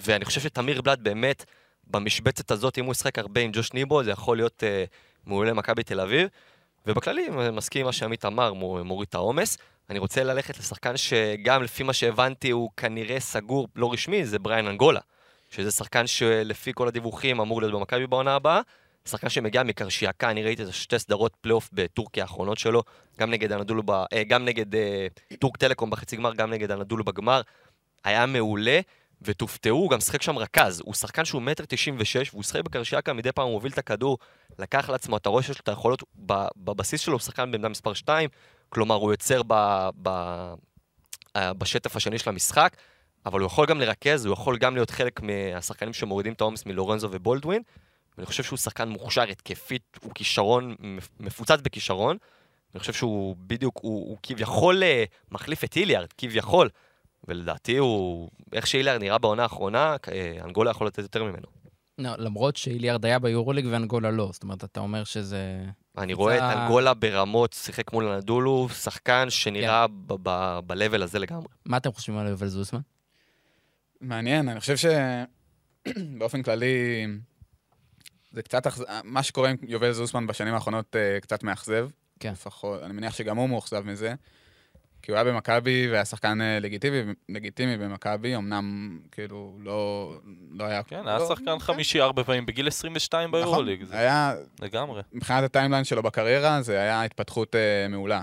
Speaker 3: ואני חושב שתמיר בלאט באמת, במשבצת הזאת, אם הוא ישחק הרבה עם ג'וש ניבו, זה יכול להיות אה, מעולה למכבי תל אביב. ובכללי, אני מסכים עם מה שעמית אמר, מו- מוריד את העומס. אני רוצה ללכת לשחקן שגם לפי מה שהבנתי הוא כנראה סגור, לא רשמי, זה בריין אנגולה. שזה שחקן שלפי כל הדיווחים אמור להיות במכבי בעונה הבאה. שחקן שמגיע מקרשיאקה, אני ראיתי את שתי סדרות פלייאוף בטורקיה האחרונות שלו, גם נגד הנדולו, ב, אה, גם נגד אה, טורק טלקום בחצי גמר, גם נגד הנדולו בגמר. היה מעולה, ותופתעו, הוא גם שיחק שם רכז. הוא שחקן שהוא מטר תשעים ושש, והוא שיחק בקרשיאקה, מדי פעם הוא מוביל את הכדור, לקח לעצמו, אתה רואה שיש לו את היכולות, בבסיס שלו הוא שחקן בעמדה מספר 2, כלומר הוא יוצר ב- ב- אה, בשטף השני של המשחק, אבל הוא יכול גם לרכז, הוא יכול גם להיות חלק מהשחקנים שמורידים את העומס מלורנזו ובולדווין, ואני חושב שהוא שחקן מוכשר התקפית, הוא כישרון, מפ- מפוצץ בכישרון. אני חושב שהוא בדיוק, הוא, הוא כביכול אה, מחליף את היליארד, כביכול. ולדעתי הוא, איך שהיליארד נראה בעונה האחרונה, אה, אנגולה יכול לתת יותר ממנו.
Speaker 1: לא, למרות שאיליארד היה ביורוליג ואנגולה לא, זאת אומרת, אתה אומר שזה...
Speaker 3: אני רואה את אנגולה ברמות, שיחק מול הנדולו, שחקן שנראה
Speaker 1: כן.
Speaker 3: ב-level הזה לגמרי.
Speaker 1: מה אתם חושבים על יובל זוסמן?
Speaker 4: מעניין, אני חושב שבאופן כללי, זה קצת, אכז- מה שקורה עם יובל זוסמן בשנים האחרונות אה, קצת מאכזב.
Speaker 1: כן.
Speaker 4: לפחות, אני מניח שגם הוא מאוכזב מזה. כי הוא היה במכבי והיה שחקן אה, לגיטימי, לגיטימי במכבי, אמנם כאילו לא, לא היה...
Speaker 2: כן, היה
Speaker 4: לא,
Speaker 2: שחקן חמישי ארבע פעמים בגיל 22 ביורוליג,
Speaker 4: נכון, היה,
Speaker 2: לגמרי. מבחינת
Speaker 4: הטיימליין שלו בקריירה, זה היה התפתחות אה, מעולה.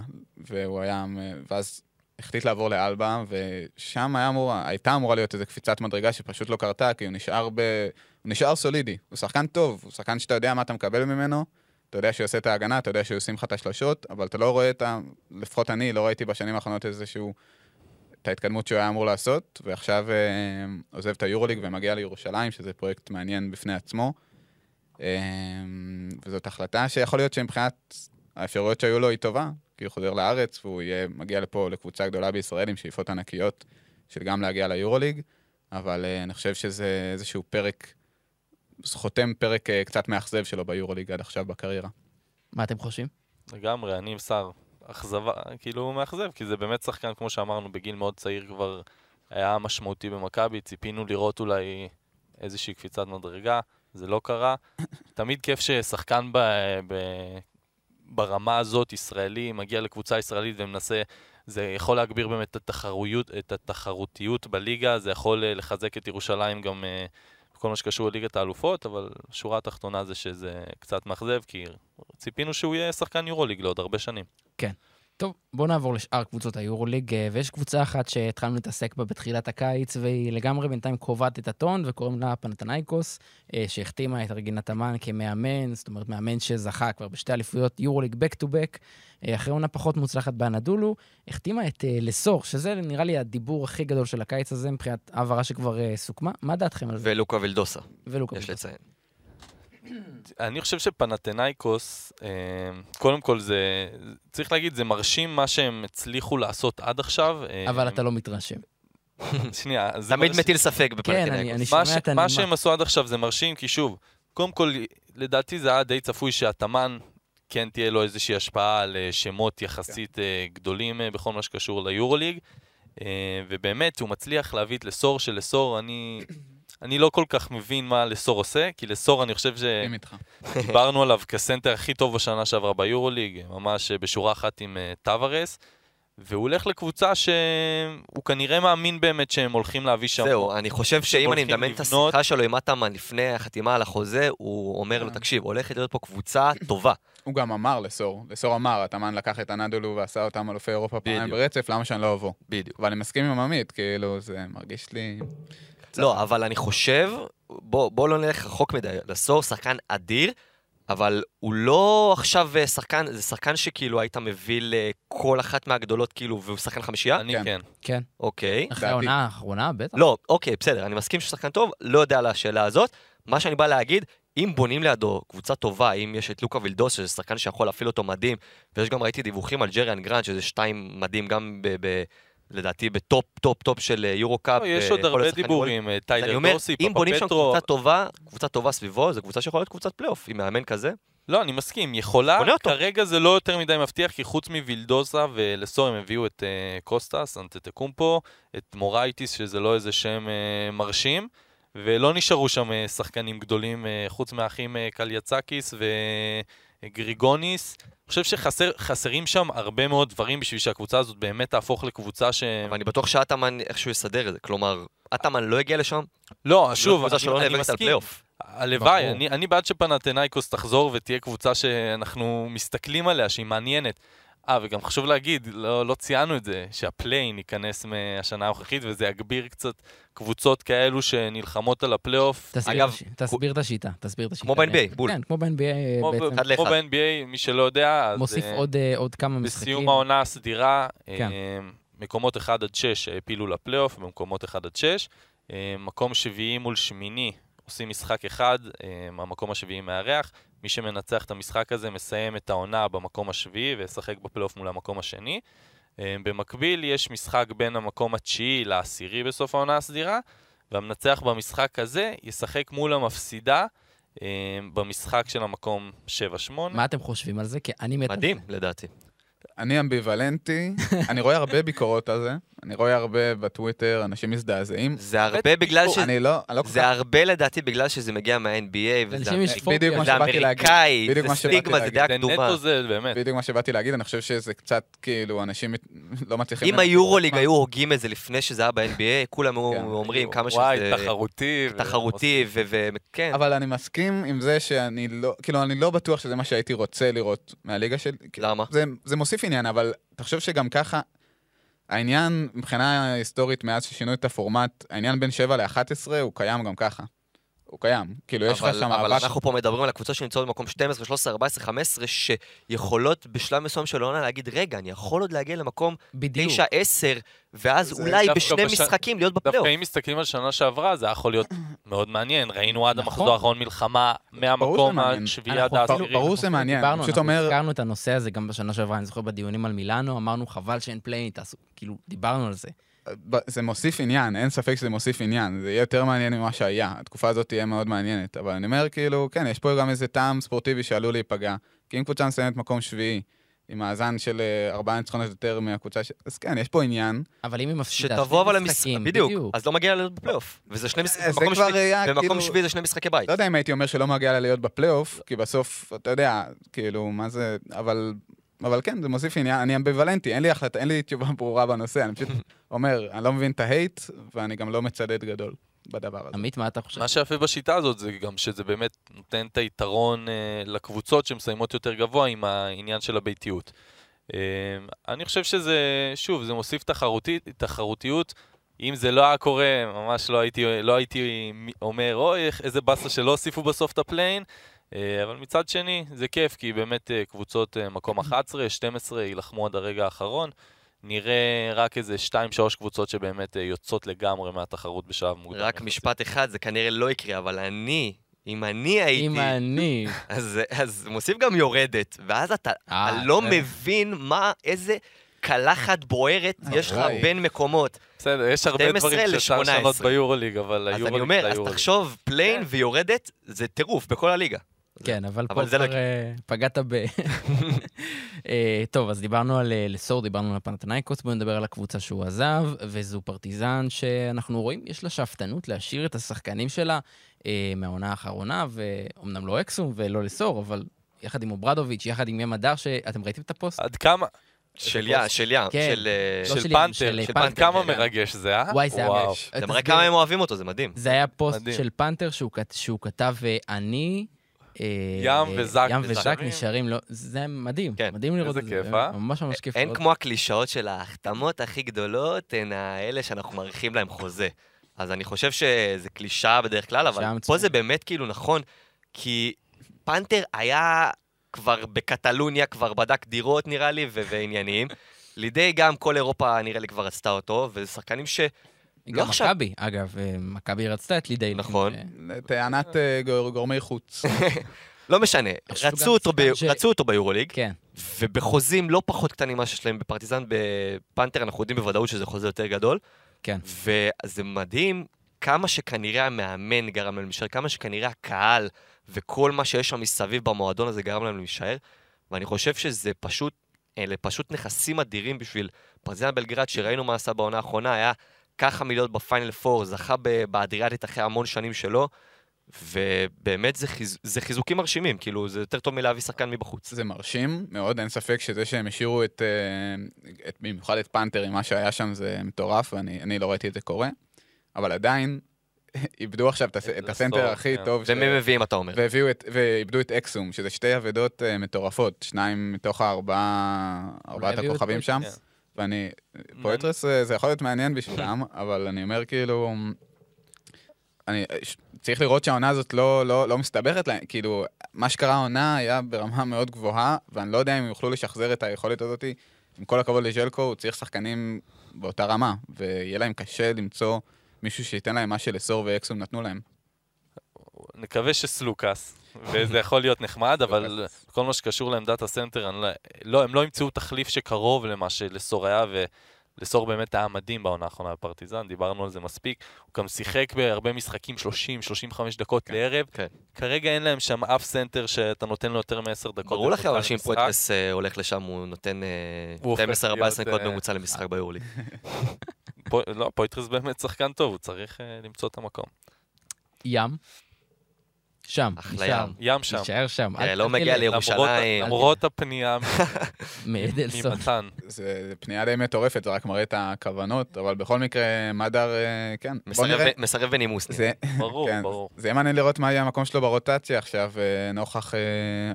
Speaker 4: והוא היה, ואז החליט לעבור לאלבה, ושם היה אמור, הייתה אמורה להיות איזו קפיצת מדרגה שפשוט לא קרתה, כי הוא נשאר ב... הוא נשאר סולידי. הוא שחקן טוב, הוא שחקן שאתה יודע מה אתה מקבל ממנו, אתה יודע שהוא עושה את ההגנה, אתה יודע שהוא עושים לך את השלשות, אבל אתה לא רואה את ה... לפחות אני לא ראיתי בשנים האחרונות איזשהו... את ההתקדמות שהוא היה אמור לעשות, ועכשיו אה, עוזב את היורוליג ומגיע לירושלים, שזה פרויקט מעניין בפני עצמו. אה, וזאת החלטה שיכול להיות שמבחינת האפשרויות שהיו לו היא טובה, כי הוא חוזר לארץ והוא יהיה, מגיע לפה לקבוצה גדולה בישראל עם שאיפות ענקיות של גם להגיע ליורוליג, אבל אה, אני חושב שזה איזשהו פרק, חותם פרק אה, קצת מאכזב שלו ביורוליג עד עכשיו בקריירה.
Speaker 1: מה אתם חושבים?
Speaker 2: לגמרי, אני עם שר. אכזבה, כאילו הוא מאכזב, כי זה באמת שחקן, כמו שאמרנו, בגיל מאוד צעיר כבר היה משמעותי במכבי, ציפינו לראות אולי איזושהי קפיצת מדרגה, זה לא קרה. תמיד כיף ששחקן ב, ב, ברמה הזאת, ישראלי, מגיע לקבוצה ישראלית ומנסה, זה יכול להגביר באמת את התחרויות, את התחרותיות בליגה, זה יכול אה, לחזק את ירושלים גם אה, בכל מה שקשור לליגת האלופות, אבל השורה התחתונה זה שזה קצת מאכזב, כי ציפינו שהוא יהיה שחקן יורוליג לעוד הרבה שנים.
Speaker 1: טוב, בואו נעבור לשאר קבוצות היורוליג, אה, ויש קבוצה אחת שהתחלנו להתעסק בה בתחילת הקיץ, והיא לגמרי בינתיים קובעת את הטון, וקוראים לה פנתנייקוס, אה, שהחתימה את רגינת אמן כמאמן, זאת אומרת, מאמן שזכה כבר בשתי אליפויות יורוליג בק טו בק, אחרי עונה פחות מוצלחת באנדולו, החתימה את אה, לסור, שזה נראה לי הדיבור הכי גדול של הקיץ הזה, מבחינת העברה שכבר סוכמה. מה דעתכם על זה?
Speaker 3: ולוקה וילדוסה,
Speaker 1: ולוקה.
Speaker 3: יש לציין.
Speaker 2: אני חושב שפנתנאיקוס, אה, קודם כל זה, צריך להגיד, זה מרשים מה שהם הצליחו לעשות עד עכשיו.
Speaker 1: אבל אתה לא מתרשם.
Speaker 2: שנייה, זה
Speaker 3: תמיד
Speaker 2: מרשים.
Speaker 3: מטיל ספק
Speaker 1: כן, אני-. אני
Speaker 2: מה,
Speaker 1: שומע. את
Speaker 2: מה
Speaker 1: הנימה.
Speaker 2: שהם עשו עד עכשיו זה מרשים, כי שוב, קודם כל, לדעתי זה היה די צפוי שהתאמן, כן תהיה לו איזושהי השפעה על אה, שמות יחסית אה, גדולים אה, בכל מה שקשור ליורוליג, ובאמת, הוא מצליח להביא את לסור, שלסור, אני... אני לא כל כך מבין מה לסור עושה, כי לסור אני חושב ש... דיברנו עליו כסנטר הכי טוב בשנה שעברה ביורוליג, ממש אה, בשורה אחת עם אה, טווארס, והוא הולך לקבוצה שהוא כנראה מאמין באמת שהם הולכים להביא שם.
Speaker 3: זהו, אני חושב שאם אני מדמיין את השיחה שלו עם אטאמן לפני החתימה על החוזה, הוא אומר לו,
Speaker 4: כן.
Speaker 3: תקשיב, הולכת להיות פה קבוצה טובה.
Speaker 4: הוא גם אמר לסור, לסור אמר, התאמן לקח את הנדולו ועשה אותם אלופי אירופה פעמיים. ברצף, למה שאני לא אבוא?
Speaker 3: בדיוק.
Speaker 4: אבל אני מסכים עם עממית, כאילו, זה מרגיש לי...
Speaker 3: לא, אבל אני חושב, בוא, בוא לא נלך רחוק מדי, לסור שחקן אדיר, אבל הוא לא עכשיו אה, שחקן, זה שחקן שכאילו היית מביא לכל אחת מהגדולות, כאילו, והוא שחקן חמישייה?
Speaker 2: אני
Speaker 4: כן.
Speaker 2: כן.
Speaker 1: כן.
Speaker 3: אוקיי.
Speaker 1: אחרי. העונה האחרונה, בטח.
Speaker 3: לא, אוקיי, בסדר, אני מסכים שהוא שחקן טוב, לא יודע על השאלה הזאת. מה שאני בא להגיד, אם בונים לידו קבוצה טובה, אם יש את לוקה וילדוסה, שזה שחקן שיכול להפעיל אותו מדהים, ויש גם, ראיתי דיווחים על ג'ריאן גרנט, שזה שתיים מדהים גם ב... ב לדעתי ב top top top של אה, יורו קאפ.
Speaker 2: לא, יש
Speaker 3: אה,
Speaker 2: עוד הרבה. דיבורים, אה, טיילר דורסי,
Speaker 3: אם בונים שם
Speaker 2: פפאפטרו.
Speaker 3: קבוצה טובה, קבוצה טובה סביבו, זו קבוצה שיכולה להיות קבוצת פלייאוף, עם מאמן כזה.
Speaker 2: לא, אני מסכים, יכולה. כרגע זה לא יותר מדי מבטיח, כי חוץ מווילדוזה ולסור הם הביאו את uh, קוסטס, אנטטוקומפו, את מורייטיס, שזה לא איזה שם uh, מרשים, ולא נשארו שם uh, שחקנים גדולים, uh, חוץ מהאחים uh, קליאצקיס אה, גריגוניס. אני חושב שחסרים שם הרבה מאוד דברים בשביל שהקבוצה הזאת באמת תהפוך לקבוצה ש...
Speaker 3: אבל אני בטוח שאטאמן איכשהו יסדר את זה. כלומר, אטאמן לא הגיע לשם?
Speaker 2: לא, שוב,
Speaker 3: קבוצה שלא
Speaker 2: אני, אני מסכים. הלוואי. אני, אני בעד שפנתנאיקוס תחזור ותהיה קבוצה שאנחנו מסתכלים עליה, שהיא מעניינת. אה, וגם חשוב להגיד, לא, לא ציינו את זה, שה play-in ייכנס מהשנה הנוכחית, וזה יגביר קצת קבוצות כאלו שנלחמות על הפלייאוף.
Speaker 1: תסביר,
Speaker 3: אגב,
Speaker 1: הש- תסביר את השיטה, תסביר את השיטה.
Speaker 3: כמו ב-NBA, בול.
Speaker 1: כן, כמו ב-NBA
Speaker 2: כמו,
Speaker 1: בעצם.
Speaker 2: כמו. ב-NBA, מי שלא יודע, אז
Speaker 1: מוסיף
Speaker 2: אה,
Speaker 1: עוד, אה, עוד כמה משחקים.
Speaker 2: בסיום העונה הסדירה,
Speaker 1: כן.
Speaker 2: אה, מקומות 1 עד 6 העפילו לפלייאוף, במקומות 1 עד 6. אה, מקום שביעי מול שמיני עושים משחק אחד, אה, המקום השביעי מארח. מי שמנצח את המשחק הזה מסיים את העונה במקום השביעי וישחק בפלייאוף מול המקום השני. אה, במקביל יש משחק בין המקום התשיעי לעשירי בסוף העונה הסדירה, והמנצח במשחק הזה ישחק מול המפסידה אה, במשחק של המקום 7-8.
Speaker 1: מה אתם חושבים על זה? כי אני מת...
Speaker 3: מדהים. לדעתי.
Speaker 4: אני אמביוולנטי, אני רואה הרבה ביקורות על זה, אני רואה הרבה בטוויטר, אנשים מזדעזעים.
Speaker 3: זה הרבה בגלל ש...
Speaker 4: אני לא, אני לא כל
Speaker 3: זה
Speaker 4: כך...
Speaker 3: הרבה לדעתי בגלל שזה מגיע מה-NBA, וזה אמ- זה. אמריקאי, זה סטיגמה, זה. דעה
Speaker 2: זה
Speaker 3: קדומה.
Speaker 2: נטו זה, באמת.
Speaker 4: בדיוק מה שבאתי להגיד, אני חושב שזה קצת, כאילו, אנשים לא מצליחים...
Speaker 3: אם היורוליג היו הוגים את זה לפני שזה היה ב-NBA, כולם
Speaker 4: כן.
Speaker 3: אומרים כמה שזה
Speaker 2: וואי, תחרותי. ו-
Speaker 3: תחרותי, וכן.
Speaker 4: אבל אני מסכים עם זה שאני לא, כאילו, אני לא בטוח שזה מה שהייתי רוצה לראות מהליגה של...
Speaker 3: למה?
Speaker 4: זה, זה מוסיף עניין, אבל תחשוב שגם ככה, העניין, מבחינה היסטורית, מאז ששינו את הפורמט, העניין בין 7 ל-11 הוא קיים גם ככה. הוא קיים. כאילו, יש לך
Speaker 3: אבל-
Speaker 4: שם
Speaker 3: אבל. אנחנו פה מדברים על הקבוצות שנמצאות במקום 12, 13, 14, 15, שיכולות בשלב מסוים של העונה להגיד, רגע, אני יכול עוד להגיע למקום
Speaker 1: בדיוק.
Speaker 3: 9, 10, ואז אולי בשני
Speaker 2: בש-
Speaker 3: משחקים להיות בפלייאוף.
Speaker 2: דווקא אם מסתכלים על שנה שעברה, זה היה יכול להיות מאוד מעניין. ראינו עד
Speaker 1: נכון.
Speaker 2: המחזור האחרון מלחמה מהמקום. השביעי עד העשירי.
Speaker 4: ברור שזה מעניין, אני פשוט
Speaker 1: אנחנו
Speaker 4: אומר-
Speaker 1: הזכרנו את הנושא הזה גם בשנה שעברה, אני זוכר בדיונים על מילאנו, אמרנו חבל שאין play-in, כאילו, דיברנו על זה.
Speaker 4: זה מוסיף עניין, אין ספק שזה מוסיף עניין. זה יהיה יותר מעניין ממה שהיה. התקופה הזאת תהיה מאוד מעניינת. אבל אני אומר, כאילו, כן, יש פה גם איזה טעם ספורטיבי שעלול להיפגע. כי אם קבוצה מסיימת מקום שביעי, עם מאזן של אה, ארבעה ניצחונות יותר מהקבוצה ש... אז כן, יש פה עניין.
Speaker 1: אבל אם היא מפסידה,
Speaker 3: שתבוא אבל
Speaker 1: שני
Speaker 3: למשחק,
Speaker 1: משחקים,
Speaker 3: בדיוק, אז לא מגיע לה להיות בפלייאוף. וזה שני
Speaker 4: אה,
Speaker 3: משחקים, במקום
Speaker 4: כבר
Speaker 3: שביעי-
Speaker 4: היה,
Speaker 3: במקום
Speaker 4: כאילו-
Speaker 3: שביעי זה שני משחקי בית.
Speaker 4: לא יודע אם הייתי אומר שלא מגיע לה להיות בפלייאוף, כי בסוף, אתה יודע, כאילו, מה זה... אבל... אבל כן, זה מוסיף עניין, אני אמביוולנטי, אין לי החלטה, אין לי תשובה ברורה בנושא, אני פשוט אומר, אני לא מבין את ההייט, ואני גם לא מצדד גדול בדבר הזה.
Speaker 1: עמית, מה אתה חושב?
Speaker 2: מה שיפה בשיטה הזאת זה גם שזה באמת נותן את היתרון אה, לקבוצות שמסיימות יותר גבוה עם העניין של הביתיות. אה, אני חושב שזה, שוב, זה מוסיף תחרותי, תחרותיות. אם זה לא היה קורה, ממש לא הייתי, לא הייתי אומר, אוי, איזה באסה שלא הוסיפו בסוף את ה play-in. אה, אבל מצד שני, זה כיף, כי באמת אה, קבוצות אה, מקום 11, 12 יילחמו עד הרגע האחרון. נראה רק איזה 2-3 קבוצות שבאמת יוצאות לגמרי מהתחרות בשלב מוקדם.
Speaker 3: רק. משפט אחד, זה כנראה לא יקרה, אבל אני, אם אני הייתי,
Speaker 1: אם אני...
Speaker 3: אז אז מוסיף גם יורדת, ואז אתה אתה לא
Speaker 1: זה-
Speaker 3: מבין מה, איזה קלחת בוערת יש לך
Speaker 4: וואי.
Speaker 3: בין מקומות.
Speaker 2: בסדר, יש הרבה
Speaker 3: 12
Speaker 2: דברים שאפשר לשנות
Speaker 3: 18.
Speaker 2: ביורוליג, אבל
Speaker 3: אז
Speaker 2: היורוליג
Speaker 3: אני אומר,
Speaker 2: זה
Speaker 3: אז
Speaker 2: היורוליג.
Speaker 3: תחשוב, play-in ויורדת, זה טירוף בכל הליגה.
Speaker 1: כן, אבל פה
Speaker 3: אבל לא
Speaker 1: כבר אה, פגעת ב... אה, טוב, אז דיברנו על אה, לסור, דיברנו על פנאתינייקוס, בואו נדבר על הקבוצה שהוא עזב, וזו פרטיזן שאנחנו רואים, יש לה שאפתנות להשאיר את השחקנים שלה אה, מהעונה האחרונה, ואומנם לא אקסום ולא לסור, אבל יחד עם אוברדוביץ', יחד עם ים מדר, שאתם ראיתם את הפוסט?
Speaker 2: עד כמה,
Speaker 3: של יא, של יא,
Speaker 1: כן.
Speaker 3: של... אה,
Speaker 1: לא
Speaker 2: של פאנטר,
Speaker 1: של
Speaker 2: פאנטר, כמה
Speaker 3: כן.
Speaker 2: מרגש זה, אה?
Speaker 1: וואי, זה היה. מרגש.
Speaker 3: זה
Speaker 1: תסביר.
Speaker 3: מראה כמה הם אוהבים אותו, זה מדהים.
Speaker 1: זה היה פוסט. של פאנטר שהוא, כת- שהוא כתב אני...
Speaker 2: ים
Speaker 1: אה,
Speaker 2: וזק
Speaker 1: ים וזק
Speaker 2: נשארים.
Speaker 1: נשארים, לא, זה מדהים,
Speaker 3: כן.
Speaker 1: מדהים לראות את זה.
Speaker 2: כיף,
Speaker 1: זה
Speaker 2: אה?
Speaker 1: ממש ממש כיף.
Speaker 3: אין. כמו הקלישאות של ההחתמות הכי גדולות, הן האלה שאנחנו מאריכים להם חוזה. אז אני חושב שזה קלישאה בדרך כלל, אבל פה. זה באמת כאילו נכון, כי פנתר היה כבר בקטלוניה, כבר בדק דירות נראה לי, ועניינים. לידי גם כל אירופה נראה לי כבר רצתה אותו, וזה שחקנים ש... לא
Speaker 1: גם
Speaker 3: עכשיו-
Speaker 1: מכבי, אגב, אה, מכבי רצתה את לידי.
Speaker 3: נכון.
Speaker 4: טענת אה, גור- גורמי חוץ.
Speaker 3: לא משנה, רצו אותו, ב...
Speaker 1: ש-
Speaker 3: רצו אותו ביורוליג,
Speaker 1: כן,
Speaker 3: ובחוזים לא פחות קטנים ממה שיש להם בפרטיזן, בפנתר אנחנו יודעים בוודאות שזה חוזה יותר גדול.
Speaker 1: כן.
Speaker 3: וזה מדהים כמה שכנראה המאמן גרם להם להישאר, כמה שכנראה הקהל וכל מה שיש שם מסביב במועדון הזה גרם להם להישאר. ואני חושב שזה פשוט, אלה פשוט נכסים אדירים בשביל פרטיזן בלגרד, שראינו מה עשה בעונה האחרונה, היה ככה מלהיות בפיינל פור, זכה ב- באדריאטית אחרי המון שנים שלו. ובאמת זה, חיז... זה חיזוקים מרשימים, כאילו, זה יותר טוב מלהביא שחקן מבחוץ.
Speaker 4: זה מרשים מאוד, אין ספק שזה שהם השאירו את, אה, את במיוחד את פנתר עם מה שהיה שם זה מטורף, ואני אני לא ראיתי את זה קורה, אבל עדיין איבדו עכשיו את, הסנטר הכי
Speaker 2: כן.
Speaker 4: טוב,
Speaker 3: ומי מביאים, אתה אומר?
Speaker 4: ואיבדו את אקסום, שזה שתי אבדות אה, מטורפות, שניים מתוך הארבעה, ארבעת
Speaker 1: הביאו את
Speaker 4: הכוכבים שם,
Speaker 2: כן.
Speaker 4: ואני, פואטרס אה, זה יכול להיות מעניין בשבילם, אבל אני אומר כאילו, אני צריך לראות שהעונה הזאת לא, לא, לא מסתבכת להם, כאילו, מה שקרה העונה היה ברמה מאוד גבוהה, ואני לא יודע אם יוכלו לשחזר את היכולת הזאת. עם כל הכבוד לז'לקו, הוא צריך שחקנים באותה רמה, ויהיה להם קשה למצוא מישהו שייתן להם מה שלסור ואקסום נתנו להם.
Speaker 2: נקווה שסלוקאס, וזה יכול להיות נחמד, אבל כל מה שקשור לעמדת הסנטר, אני לא, לא, הם לא ימצאו תחליף שקרוב למה שלסור היה, ולסור באמת היה מדהים בעונה האחרונה בפרטיזן, דיברנו על זה מספיק. הוא גם שיחק בהרבה משחקים 30-35 דקות
Speaker 4: כן.
Speaker 2: לערב.
Speaker 3: כן.
Speaker 2: כרגע אין להם שם אף סנטר שאתה נותן לו יותר מ-10 דקות.
Speaker 3: ברור לכם, אבל שאם. פויתרס אה, הולך לשם, הוא נותן אה,
Speaker 2: הוא הופך
Speaker 3: 12-14
Speaker 2: להיות,
Speaker 3: נקודות
Speaker 2: אה,
Speaker 3: ממוצע למשחק ביורליג.
Speaker 2: פו- לא, פויטרס באמת שחקן טוב, הוא צריך אה, למצוא את המקום.
Speaker 1: ים. שם,
Speaker 3: אחלה
Speaker 1: נשאר.
Speaker 3: ים.
Speaker 2: ים שם.
Speaker 1: נשאר שם.
Speaker 3: אה, לא מגיע לירושלים.
Speaker 2: למרות הפנייה. ממתן.
Speaker 4: זה פנייה די מטורפת, זה רק מראה את הכוונות, אבל בכל מקרה, מדר, אה, כן.
Speaker 3: מסרב בנימוס.
Speaker 4: זה,
Speaker 2: ברור,
Speaker 4: כן,
Speaker 2: ברור.
Speaker 4: זה יהיה מעניין לראות מה יהיה המקום שלו ברוטציה עכשיו, אה, נוכח אה,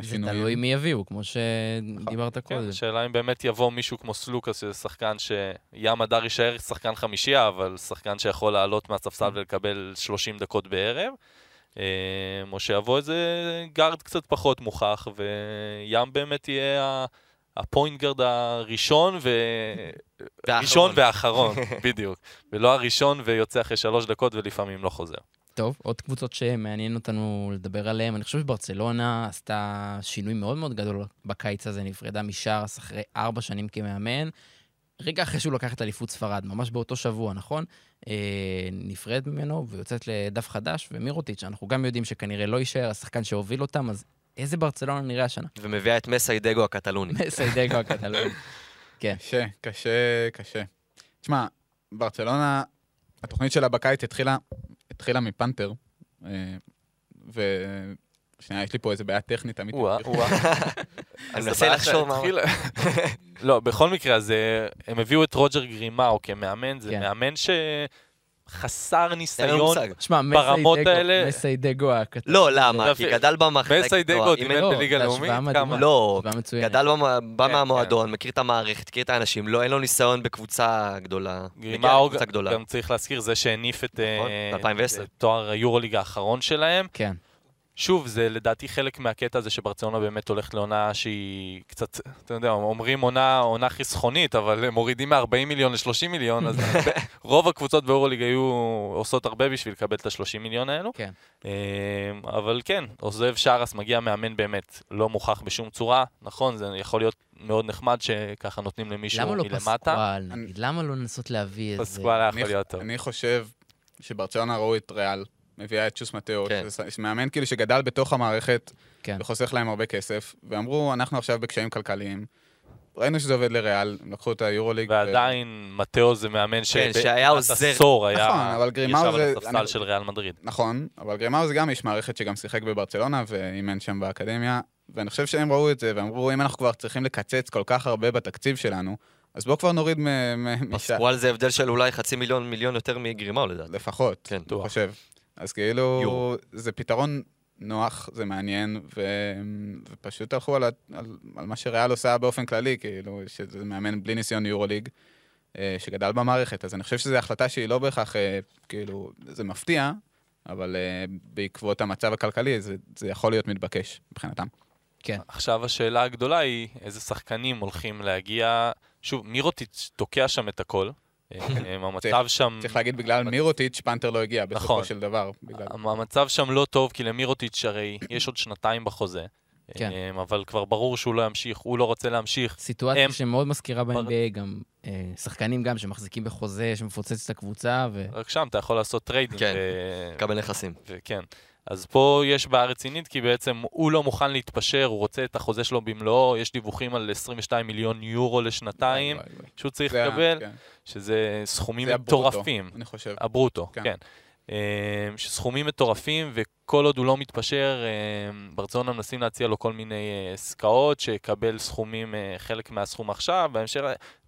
Speaker 1: זה
Speaker 4: השינויים.
Speaker 1: תלוי מי יביאו, כמו שדיברת
Speaker 2: כן,
Speaker 1: קודם.
Speaker 2: השאלה אם באמת יבוא מישהו כמו סלוקאס, שזה שחקן שים מדר יישאר שחקן חמישייה, אבל שחקן שיכול לעלות מהספסל ולקבל 30 דקות בערב. אה, או שיבוא איזה guard קצת פחות מוכח, וים באמת יהיה ה point guard הראשון ו... ראשון והאחרון, בדיוק. ולא הראשון ויוצא אחרי שלוש דקות ולפעמים לא חוזר.
Speaker 1: טוב, עוד קבוצות שמעניין אותנו לדבר עליהן. אני חושב שברצלונה עשתה שינוי מאוד מאוד גדול בקיץ הזה, נפרדה משארס אחרי ארבע שנים כמאמן. רגע אחרי שהוא לקח את אליפות ספרד, ממש באותו שבוע, נכון? אה, נפרד ממנו ויוצאת לדף חדש, ומירוטיץ', אנחנו גם יודעים שכנראה לא יישאר השחקן שהוביל אותם, אז איזה ברצלונה נראה השנה?
Speaker 3: ומביאה את מסיידגו הקטלוני.
Speaker 1: סיידגו הקטלוני. כן.
Speaker 4: קשה, קשה, קשה. תשמע, ברצלונה, התוכנית שלה בקיץ התחילה, התחילה מפנתר, אה, ו... שנייה, יש לי פה איזה בעיה טכנית אמיתית.
Speaker 2: וואה, וואה.
Speaker 3: אני מנסה לחשוב מה...
Speaker 2: לא, בכל מקרה, אז אה, הם הביאו את רוג'ר גרימאו כמאמן, זה
Speaker 1: כן.
Speaker 2: מאמן
Speaker 3: אין לנו
Speaker 2: ניסיון. ברמות
Speaker 1: מסיידגו,
Speaker 2: האלה-
Speaker 1: מסיידגו הקטלוני.
Speaker 3: לא, למה? כי גדל במחלקת...
Speaker 2: מסיידגו
Speaker 3: לא,
Speaker 2: דימן
Speaker 3: אם-
Speaker 1: לא,
Speaker 2: בליגה לאומית?
Speaker 3: לא. גדל בא
Speaker 2: כן,
Speaker 3: מהמועדון, מכיר את המערכת, מכיר את האנשים, לא, אין לו ניסיון בקבוצה גדולה.
Speaker 2: גרימאו. גם צריך להזכיר, זה שהניף את אה,
Speaker 3: נכון, ב-2010.
Speaker 2: את תואר היורוליג האחרון שלהם.
Speaker 1: כן.
Speaker 2: שוב, זה לדעתי חלק מהקטע הזה שברצלונה באמת הולכת לעונה שהיא קצת, אתה יודע, אומרים עונה, עונה חסכונית, אבל הם מורידים מ-40 מיליון ל-30 מיליון, אז רוב הקבוצות באירוליג היו עושות הרבה בשביל לקבל את ה-30 מיליון האלו.
Speaker 1: כן.
Speaker 2: אמ, אבל כן, עוזב שרס מגיע מאמן באמת לא מוכח בשום צורה, נכון, זה יכול להיות מאוד נחמד שככה נותנים למישהו
Speaker 1: למה לא
Speaker 2: מלמטה.
Speaker 1: פסקואל, נגיד? למה לא לנסות להביא איזה...
Speaker 2: פסקואל היה יכול
Speaker 4: אני-
Speaker 2: להיות טוב.
Speaker 4: אני חושב שברצלונה ראו את ריאל, מביאה את שוס מטאו,
Speaker 3: כן.
Speaker 4: שזה מאמן כאילו שגדל בתוך המערכת
Speaker 1: כן.
Speaker 4: וחוסך להם הרבה כסף, ואמרו, אנחנו עכשיו בקשיים כלכליים. ראינו שזה עובד לריאל, הם לקחו את היורוליג. ו-
Speaker 2: ועדיין מתאו זה מאמן ש...
Speaker 3: כן, שהיה עוזר.
Speaker 2: עשור היה...
Speaker 4: נכון, אבל גרימאו
Speaker 2: ישב
Speaker 4: זה-
Speaker 2: על הספסל
Speaker 4: אני-
Speaker 2: של ריאל מדריד.
Speaker 4: נכון, אבל גרימאו זה גם איש מערכת שגם שיחק בברצלונה ואימן שם באקדמיה, ואני חושב שהם ראו את זה, ואמרו, אם אנחנו כבר צריכים לקצץ כל כך הרבה בתקציב שלנו, אז בואו כבר נוריד מ- מ- משם.
Speaker 3: פסקואל זה הבדל של אולי חצי מיליון, מיליון יותר מגרימאו לדעתי.
Speaker 4: לפחות,
Speaker 3: כן,
Speaker 4: אני. חושב. אז כאילו,
Speaker 3: יורו.
Speaker 4: זה פתרון נוח, זה מעניין, ו... ופשוט הלכו על, ה... על... על מה שריאל עושה באופן כללי, כאילו, שזה מאמן בלי ניסיון יורוליג, אה, שגדל במערכת. אז אני חושב שזו החלטה שהיא לא בהכרח, אה, כאילו, זה מפתיע, אבל אה, בעקבות המצב הכלכלי, זה, זה יכול להיות מתבקש מבחינתם.
Speaker 1: כן.
Speaker 2: עכשיו השאלה הגדולה היא, איזה שחקנים הולכים להגיע... שוב, מירוטיץ' תוקע שם את הכל. אה, המצב שם...
Speaker 4: צריך להגיד, בגלל מירוטיץ', פנתר לא הגיע בסופו
Speaker 2: נכון.
Speaker 4: של דבר.
Speaker 2: המצב שם לא טוב, כי למירוטיץ' הרי יש עוד שנתיים בחוזה.
Speaker 1: כן.
Speaker 2: אה, אבל כבר ברור שהוא לא ימשיך, הוא לא רוצה להמשיך.
Speaker 1: סיטואציה
Speaker 2: הם-
Speaker 1: שמאוד מזכירה ב-NBA, גם אה, שחקנים גם שמחזיקים בחוזה, שמפוצץ את הקבוצה, ו...
Speaker 2: רק שם אתה יכול לעשות טריידים.
Speaker 3: כן.
Speaker 2: ו-
Speaker 3: לקבל נכסים.
Speaker 2: וכן. אז פה יש בעיה רצינית, כי בעצם הוא לא מוכן להתפשר, הוא רוצה את החוזה שלו במלואו, יש דיווחים על 22 מיליון יורו לשנתיים. שהוא צריך לקבל,
Speaker 4: כן.
Speaker 2: שזה סכומים
Speaker 4: זה הברוטו,
Speaker 2: מטורפים.
Speaker 4: אני חושב.
Speaker 2: הברוטו,
Speaker 4: כן.
Speaker 2: כן. אה, שסכומים מטורפים, וכל עוד הוא לא מתפשר, אה, ברצלונה מנסים להציע לו כל מיני אה, עסקאות, שיקבל סכומים, חלק מהסכום עכשיו, בהמשך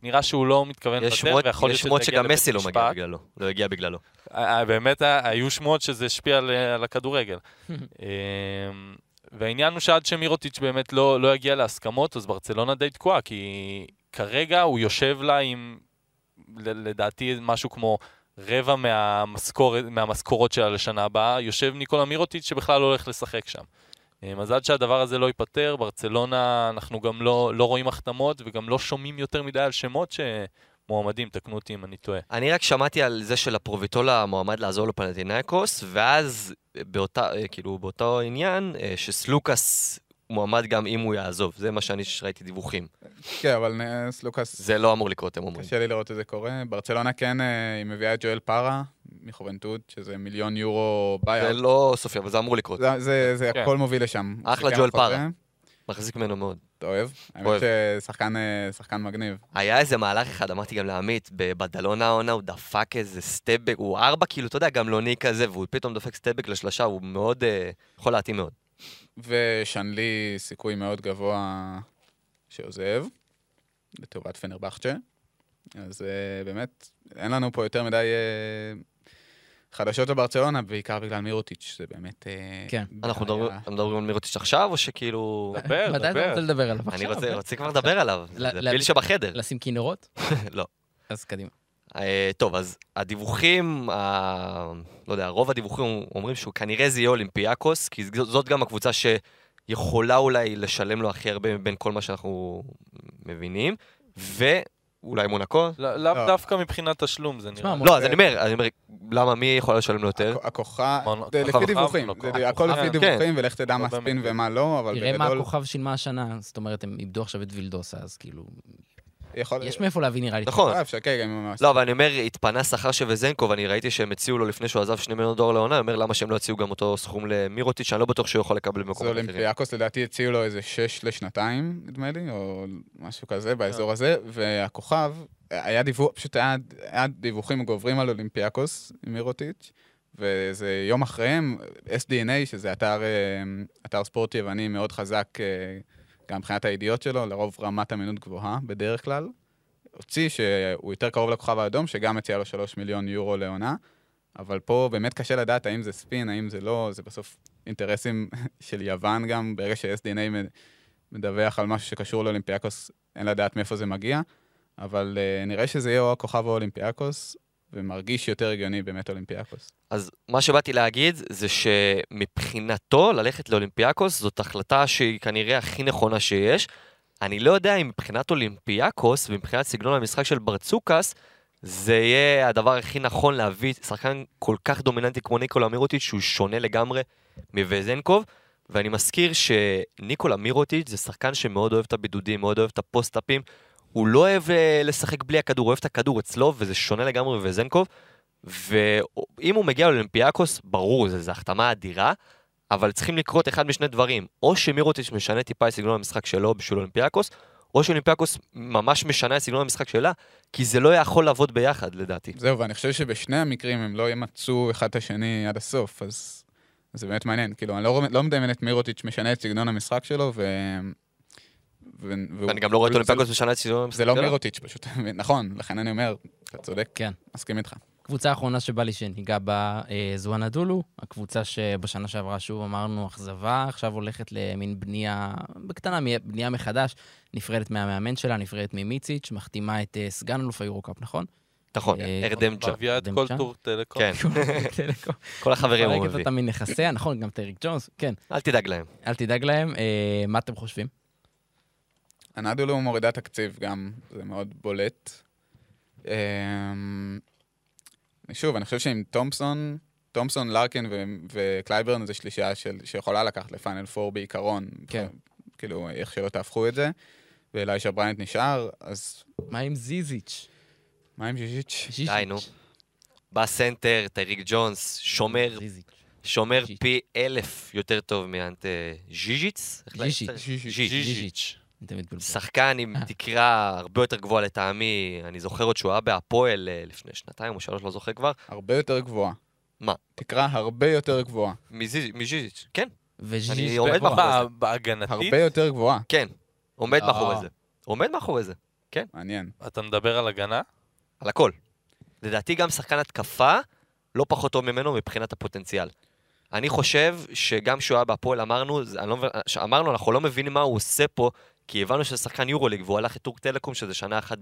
Speaker 2: נראה שהוא לא מתכוון
Speaker 3: יש
Speaker 2: לוותר,
Speaker 3: שמועות-
Speaker 2: ויכול
Speaker 3: יש
Speaker 2: להיות
Speaker 3: שמועות
Speaker 2: שזה יגיע
Speaker 3: שגם מסי לא
Speaker 2: לבית
Speaker 3: מגיע
Speaker 2: משפט.
Speaker 3: בגללו, לא הגיע בגללו.
Speaker 2: באמת היו שמועות שזה השפיע על, על הכדורגל. והעניין הוא שעד שמירוטיץ' באמת לא, לא יגיע להסכמות, אז ברצלונה די תקועה, כי כרגע הוא יושב לה עם, ל- לדעתי, משהו כמו רבע מהמשכורת, מהמשכורות שלה לשנה הבאה, יושב ניקולה מירוטיץ' שבכלל לא הולך לשחק שם. אה, אז עד שהדבר הזה לא ייפתר, ברצלונה, אנחנו גם לא, לא רואים החתמות וגם לא שומעים יותר מדי על שמות שמועמדים, תקנו אותי אם אני טועה.
Speaker 3: אני רק שמעתי על זה של הפרוביטולה מועמד לעזור לפנטינאיקוס, ואז באותה, אה, כאילו, באותו עניין, אה, שסלוקאס מועמד גם אם הוא יעזוב. זה מה שאני ראיתי דיווחים.
Speaker 4: כן, אבל נס לוקאס,
Speaker 3: זה לא אמור לקרות, הם אומרים.
Speaker 4: קשה לי לראות את זה קורה. ברצלונה כן, אה, היא מביאה את ג'ואל פארה מחובנטות, שזה מיליון יורו
Speaker 3: זה
Speaker 4: ביי.
Speaker 3: לא סופי, אבל זה אמור לקרות.
Speaker 4: זה, זה, זה
Speaker 2: כן.
Speaker 4: הכל מוביל לשם.
Speaker 3: אחלה
Speaker 4: זה
Speaker 3: ג'ואל. פארה. מחזיק ממנו מאוד.
Speaker 4: אתה אוהב? האמת. ששחקן אה, מגניב.
Speaker 3: היה איזה מהלך אחד, אמרתי גם לעמית, בבדלונה העונה הוא דפק איזה סטפבק, הוא ארבע כאילו, אתה יודע, גמלוני כזה, והוא פתאום דופק סטפבק לשלושה, הוא מאוד, אה, יכול להתאים מאוד.
Speaker 4: ושנלי סיכוי מאוד גבוה שעוזב, לטובת פנרבכצ'ה. אז uh, באמת, אין לנו פה יותר מדי uh, חדשות בברצלונה, בעיקר בגלל מירוטיץ', זה באמת... Uh,
Speaker 1: כן.
Speaker 3: אנחנו. מדברים- מדברים על מירוטיץ' עכשיו, או שכאילו...
Speaker 2: דבר,
Speaker 1: מתי אתה
Speaker 2: דבר.
Speaker 1: רוצה לדבר עליו?
Speaker 3: אני רוצה? רוצה כבר לדבר עליו, זה פיל שבחדר.
Speaker 1: לשים כינורות?
Speaker 3: לא.
Speaker 1: אז קדימה.
Speaker 3: אה, טוב, אז הדיווחים, ה- לא יודע, רוב הדיווחים אומרים שהוא כנראה זה יהיה אולימפיאקוס, כי זאת גם הקבוצה שיכולה אולי לשלם לו הכי הרבה מבין כל מה שאנחנו מבינים, ואולי מונקו.
Speaker 2: לא- לאו
Speaker 4: לא.
Speaker 2: דווקא מבחינת תשלום, זה נראה.
Speaker 3: לא, אז אני אומר, אני אומר, למה, מי יכול לשלם לו יותר?
Speaker 4: הכ- הכוכב, זה לפי דיווחים,
Speaker 2: לא.
Speaker 4: הכל לפי
Speaker 2: כן.
Speaker 4: דיווחים, ולך תדע
Speaker 2: לא
Speaker 4: מה
Speaker 2: באמת
Speaker 4: ספין. ומה לא, אבל
Speaker 1: תראה מה
Speaker 4: בגדול,
Speaker 1: הכוכב שילמה השנה, זאת אומרת, הם איבדו עכשיו את וילדוסה, אז כאילו...
Speaker 4: יכול...
Speaker 1: יש מאיפה להביא נראה לי.
Speaker 3: נכון.
Speaker 4: אה, אפשר, כן, גם עם
Speaker 3: לא, אבל אני אומר, התפנה שכר של וזנקוב, אני ראיתי שהם הציעו לו לפני שהוא עזב שני מיליון דולר לעונה, אני אומר, למה שהם לא הציעו גם אותו סכום למירוטיץ', שאני לא בטוח שהוא יכול לקבל
Speaker 4: זה
Speaker 3: במקומות אחרים.
Speaker 4: אולימפיאקוס, לדעתי הציעו לו איזה שש לשנתיים, נדמה לי, או משהו כזה, באזור הזה, והכוכב, היה דיווח, פשוט היה, היה דיווחים גוברים על אולימפיאקוס עם מירוטיץ', וזה יום אחריהם, SDNA, שזה אתר, אה, אתר ספורט יווני מאוד חזק, אה, גם מבחינת הידיעות שלו, לרוב רמת אמינות גבוהה בדרך כלל, הוציא שהוא יותר קרוב לכוכב האדום, שגם הציע לו שלוש מיליון יורו לעונה, אבל פה באמת קשה לדעת האם זה ספין, האם זה לא, זה בסוף אינטרסים של יוון גם, ברגע ש-SDNA מדווח על משהו שקשור לאולימפיאקוס, אין לדעת מאיפה זה מגיע, אבל uh, נראה שזה יהיה או הכוכב או אולימפיאקוס, ומרגיש יותר הגיוני באמת אולימפיאקוס.
Speaker 3: אז מה שבאתי להגיד זה שמבחינתו ללכת לאולימפיאקוס זאת החלטה שהיא כנראה הכי נכונה שיש. אני לא יודע אם מבחינת אולימפיאקוס ומבחינת סגנון המשחק של ברצוקאס זה יהיה הדבר הכי נכון להביא שחקן כל כך דומיננטי כמו ניקולה מירוטיץ' שהוא שונה לגמרי מווזנקוב. ואני מזכיר שניקולה מירוטיץ' זה שחקן שמאוד אוהב את הבידודים, מאוד אוהב את הפוסט-אפים. הוא לא אוהב אה, לשחק בלי הכדור, הוא אוהב את הכדור אצלו, וזה שונה לגמרי מווזנקוב. ואם הוא מגיע לאולימפיאקוס, ברור, זו החתמה אדירה, אבל צריכים לקרות אחד משני דברים. או שמירוטיץ' משנה טיפה את סגנון המשחק שלו בשביל אולימפיאקוס, או שאולימפיאקוס ממש משנה את סגנון המשחק שלה, כי זה לא יכול לעבוד ביחד, לדעתי.
Speaker 4: זהו, ואני חושב שבשני המקרים הם לא ימצאו אחד את השני עד הסוף, אז זה באמת מעניין. כאילו, אני לא, לא מדמיין את מירוטיץ' משנה את סגנון המשחק שלו, ו...
Speaker 3: ואני גם לא רואה את אולימפיאקוס סגנון המשחק
Speaker 4: זה לא. מירוטיץ' פשוט, נכון, לכן אני אומר, אתה צודק,
Speaker 1: כן.
Speaker 4: מסכים איתך.
Speaker 1: קבוצה האחרונה שבא לי שניגע בה, אה, זו אנאדולו, הקבוצה שבשנה שעברה שוב אמרנו אכזבה, עכשיו הולכת למין בנייה, בקטנה, בנייה מחדש, נפרדת מהמאמן שלה, נפרדת ממיציץ', מחתימה את אה, סגן אלוף היורו-קאפ, נכון?
Speaker 3: נכון,
Speaker 1: אה,
Speaker 3: ארדם ג'אן.
Speaker 2: מביאה את כל? טורק טלקום.
Speaker 3: כן. כל החברים הוא
Speaker 1: מפרקת
Speaker 3: מביא.
Speaker 1: אותם מנכסיה, נכון, גם טייריק ג'ונס, כן,
Speaker 3: אל תדאג להם.
Speaker 1: אל תדאג להם. מה אתם חושבים?
Speaker 4: אנאדולו מורידה תקציב גם, זה מאוד בולט. אמ, שוב, אני חושב שעם תומפסון, תומפסון, לארקין ו- וקלייברן זה שלישייה של, שיכולה לקחת לפיינל פור בעיקרון.
Speaker 1: כן.
Speaker 4: כאילו, איך שלא תהפכו את זה. ואלייז'ה בריינט נשאר, אז
Speaker 1: מה עם זיזיץ'?
Speaker 4: מה עם ז'יז'יץ'?
Speaker 1: ז'יז'יץ'.
Speaker 3: די, נו. בא סנטר, טייריק ג'ונס, שומר,
Speaker 1: זיזיץ'.
Speaker 3: שומר. פי אלף יותר טוב מאנט ז'יז'יץ?
Speaker 1: ז'יז'יץ'.
Speaker 3: שחקן עם
Speaker 1: אה.
Speaker 3: תקרה הרבה יותר גבוהה לטעמי, אני זוכר עוד שהוא היה בהפועל אה, לפני שנתיים או שלוש, לא זוכר כבר.
Speaker 4: הרבה יותר גבוהה.
Speaker 3: מה?
Speaker 4: תקרה הרבה יותר גבוהה.
Speaker 3: מזיז- מז'יז'יץ', כן,
Speaker 1: וז'יז'יץ'
Speaker 3: אני עומד. מאחורי זה.
Speaker 2: ב- בהגנתית,
Speaker 4: הרבה יותר גבוהה.
Speaker 3: כן. עומד
Speaker 1: לא.
Speaker 3: מאחורי זה. עומד מאחורי זה.
Speaker 4: מעניין.
Speaker 2: אתה מדבר על הגנה?
Speaker 3: על הכל. לדעתי גם שחקן התקפה לא פחות טוב ממנו מבחינת הפוטנציאל. אני חושב שגם כשהוא היה בהפועל אמרנו, לא, אמרנו, אנחנו לא מבינים מה הוא עושה פה, כי הבנו שזה שחקן יורוליג, והוא הלך לטורק טלקום, שזה שנה אחת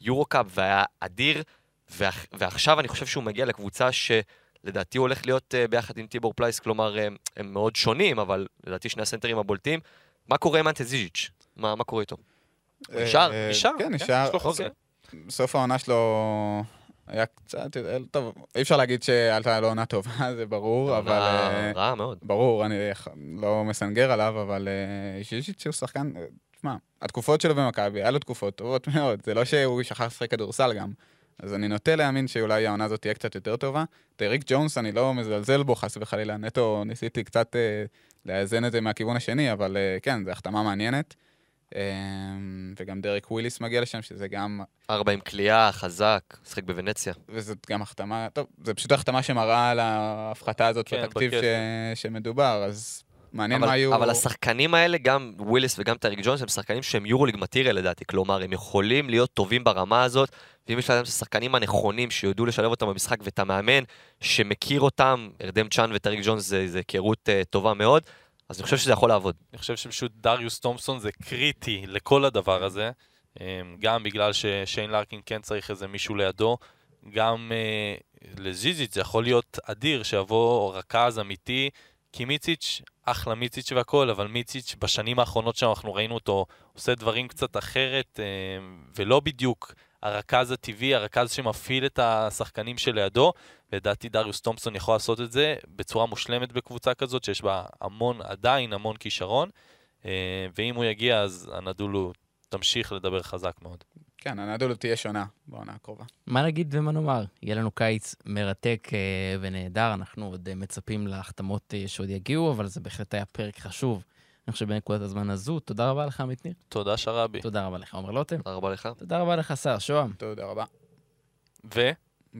Speaker 3: ביורו-קאפ, והיה אדיר, ועכ- ועכשיו אני חושב שהוא מגיע לקבוצה שלדעתי הוא הולך להיות אה, ביחד עם טיבור פלייס, כלומר, הם, הם מאוד שונים, אבל לדעתי שני הסנטרים הבולטים. מה קורה עם אנטה זיז'יץ'? מה, מה קורה איתו? הוא נשאר?
Speaker 4: אה,
Speaker 2: נשאר,
Speaker 4: כן,
Speaker 2: כן,
Speaker 4: נשאר. בסוף העונה שלו היה קצת, טוב, אי אפשר להגיד שעלתה לו עונה טובה, זה ברור, אבל...
Speaker 3: עונה
Speaker 4: אה,
Speaker 3: רעה מאוד.
Speaker 4: ברור, אני לא מסנגר עליו, אבל אה, ז'יז'יץ' הוא שחקן, אה, תשמע, התקופות שלו במכבי, היה לו תקופות טובות מאוד, זה לא שהוא שכח לשחק כדורסל גם. אז אני נוטה להאמין שאולי העונה הזאת תהיה קצת יותר טובה. טייריק ג'ונס, אני לא מזלזל בו, חס וחלילה, נטו ניסיתי קצת אה, לאזן את זה מהכיוון השני, אבל אה, כן, זו החתמה מעניינת. אה, וגם דרק וויליס מגיע לשם, שזה גם,
Speaker 3: ארבע עם קליעה, חזק, משחק בוונציה.
Speaker 4: וזאת גם החתמה, טוב, זו פשוט החתמה שמראה על ההפחתה הזאת
Speaker 2: כן,
Speaker 4: בתקציב ש. שמדובר, אז מעניין
Speaker 3: אבל,
Speaker 4: מה יהיו...
Speaker 3: אבל השחקנים האלה, גם וויליס וגם טייריק ג'ונס, הם שחקנים שהם יורוליג material לדעתי. כלומר, הם יכולים להיות טובים ברמה הזאת, ואם יש להם את השחקנים הנכונים שיודעו לשלב אותם במשחק, ואת המאמן שמכיר אותם, ארדם צ'אן וטריק ג'ונס זה, זה היכרות uh, טובה מאוד, אז אני חושב שזה יכול לעבוד.
Speaker 2: אני חושב שפשוט דריוס תומפסון זה קריטי לכל הדבר הזה, אמ, גם בגלל ששיין לארקין כן צריך איזה מישהו לידו, גם אה, לזיזיץ' זה יכול להיות אדיר שיבוא רכז אמיתי, כי מיציץ', אחלה מיציץ' והכל, אבל מיציץ' בשנים האחרונות שאנחנו ראינו אותו עושה דברים קצת אחרת, אמ, ולא בדיוק הרכז הטבעי, הרכז שמפעיל את השחקנים שלידו, לדעתי דריוס תומפסון יכול לעשות את זה בצורה מושלמת בקבוצה כזאת, שיש בה המון, עדיין המון כישרון, אה, ואם הוא יגיע אז הנדולו תמשיך לדבר חזק מאוד.
Speaker 4: כן, הנדולו תהיה שונה בעונה הקרובה.
Speaker 1: מה נגיד ומה נאמר? יהיה לנו קיץ מרתק אה, ונהדר, אנחנו עוד אה, מצפים להחתמות שעוד יגיעו, אבל זה בהחלט היה פרק חשוב. אני חושב בנקודת הזמן הזו. תודה רבה לך, עמית ניר.
Speaker 2: תודה שרבי.
Speaker 1: תודה רבה לך, עומר לוטם.
Speaker 3: תודה רבה לך.
Speaker 1: תודה רבה לך, שר שוהם.
Speaker 4: תודה רבה.
Speaker 2: ו...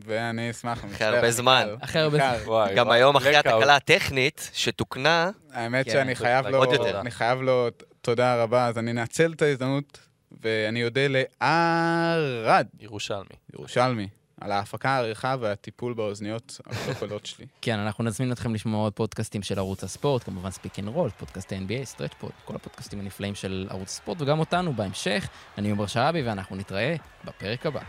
Speaker 4: ואני אשמח.
Speaker 3: אחרי הרבה זמן.
Speaker 1: אחרי הרבה
Speaker 4: זמן.
Speaker 2: וואי,
Speaker 3: גם
Speaker 2: וואי,
Speaker 3: היום אחרי. התקלה הטכנית שתוקנה,
Speaker 4: האמת
Speaker 1: כן,
Speaker 4: שאני
Speaker 2: טוב,
Speaker 4: חייב לו,
Speaker 3: עוד יותר.
Speaker 4: אני חייב לו תודה רבה, אז אני אנצל את ההזדמנות, ואני אודה לערד,
Speaker 2: ירושלמי.
Speaker 4: ירושלמי, על ההפקה, העריכה והטיפול באוזניות המקולקלות שלי.
Speaker 1: כן, אנחנו נזמין אתכם לשמוע עוד פודקאסטים של ערוץ הספורט, כמובן ספיק אנד רול, פודקאסט NBA, סטרץ' פוד, כל הפודקאסטים הנפלאים של ערוץ הספורט, וגם אותנו בהמשך. אני עומר שרעבי, ואנחנו נתראה בפרק הבא.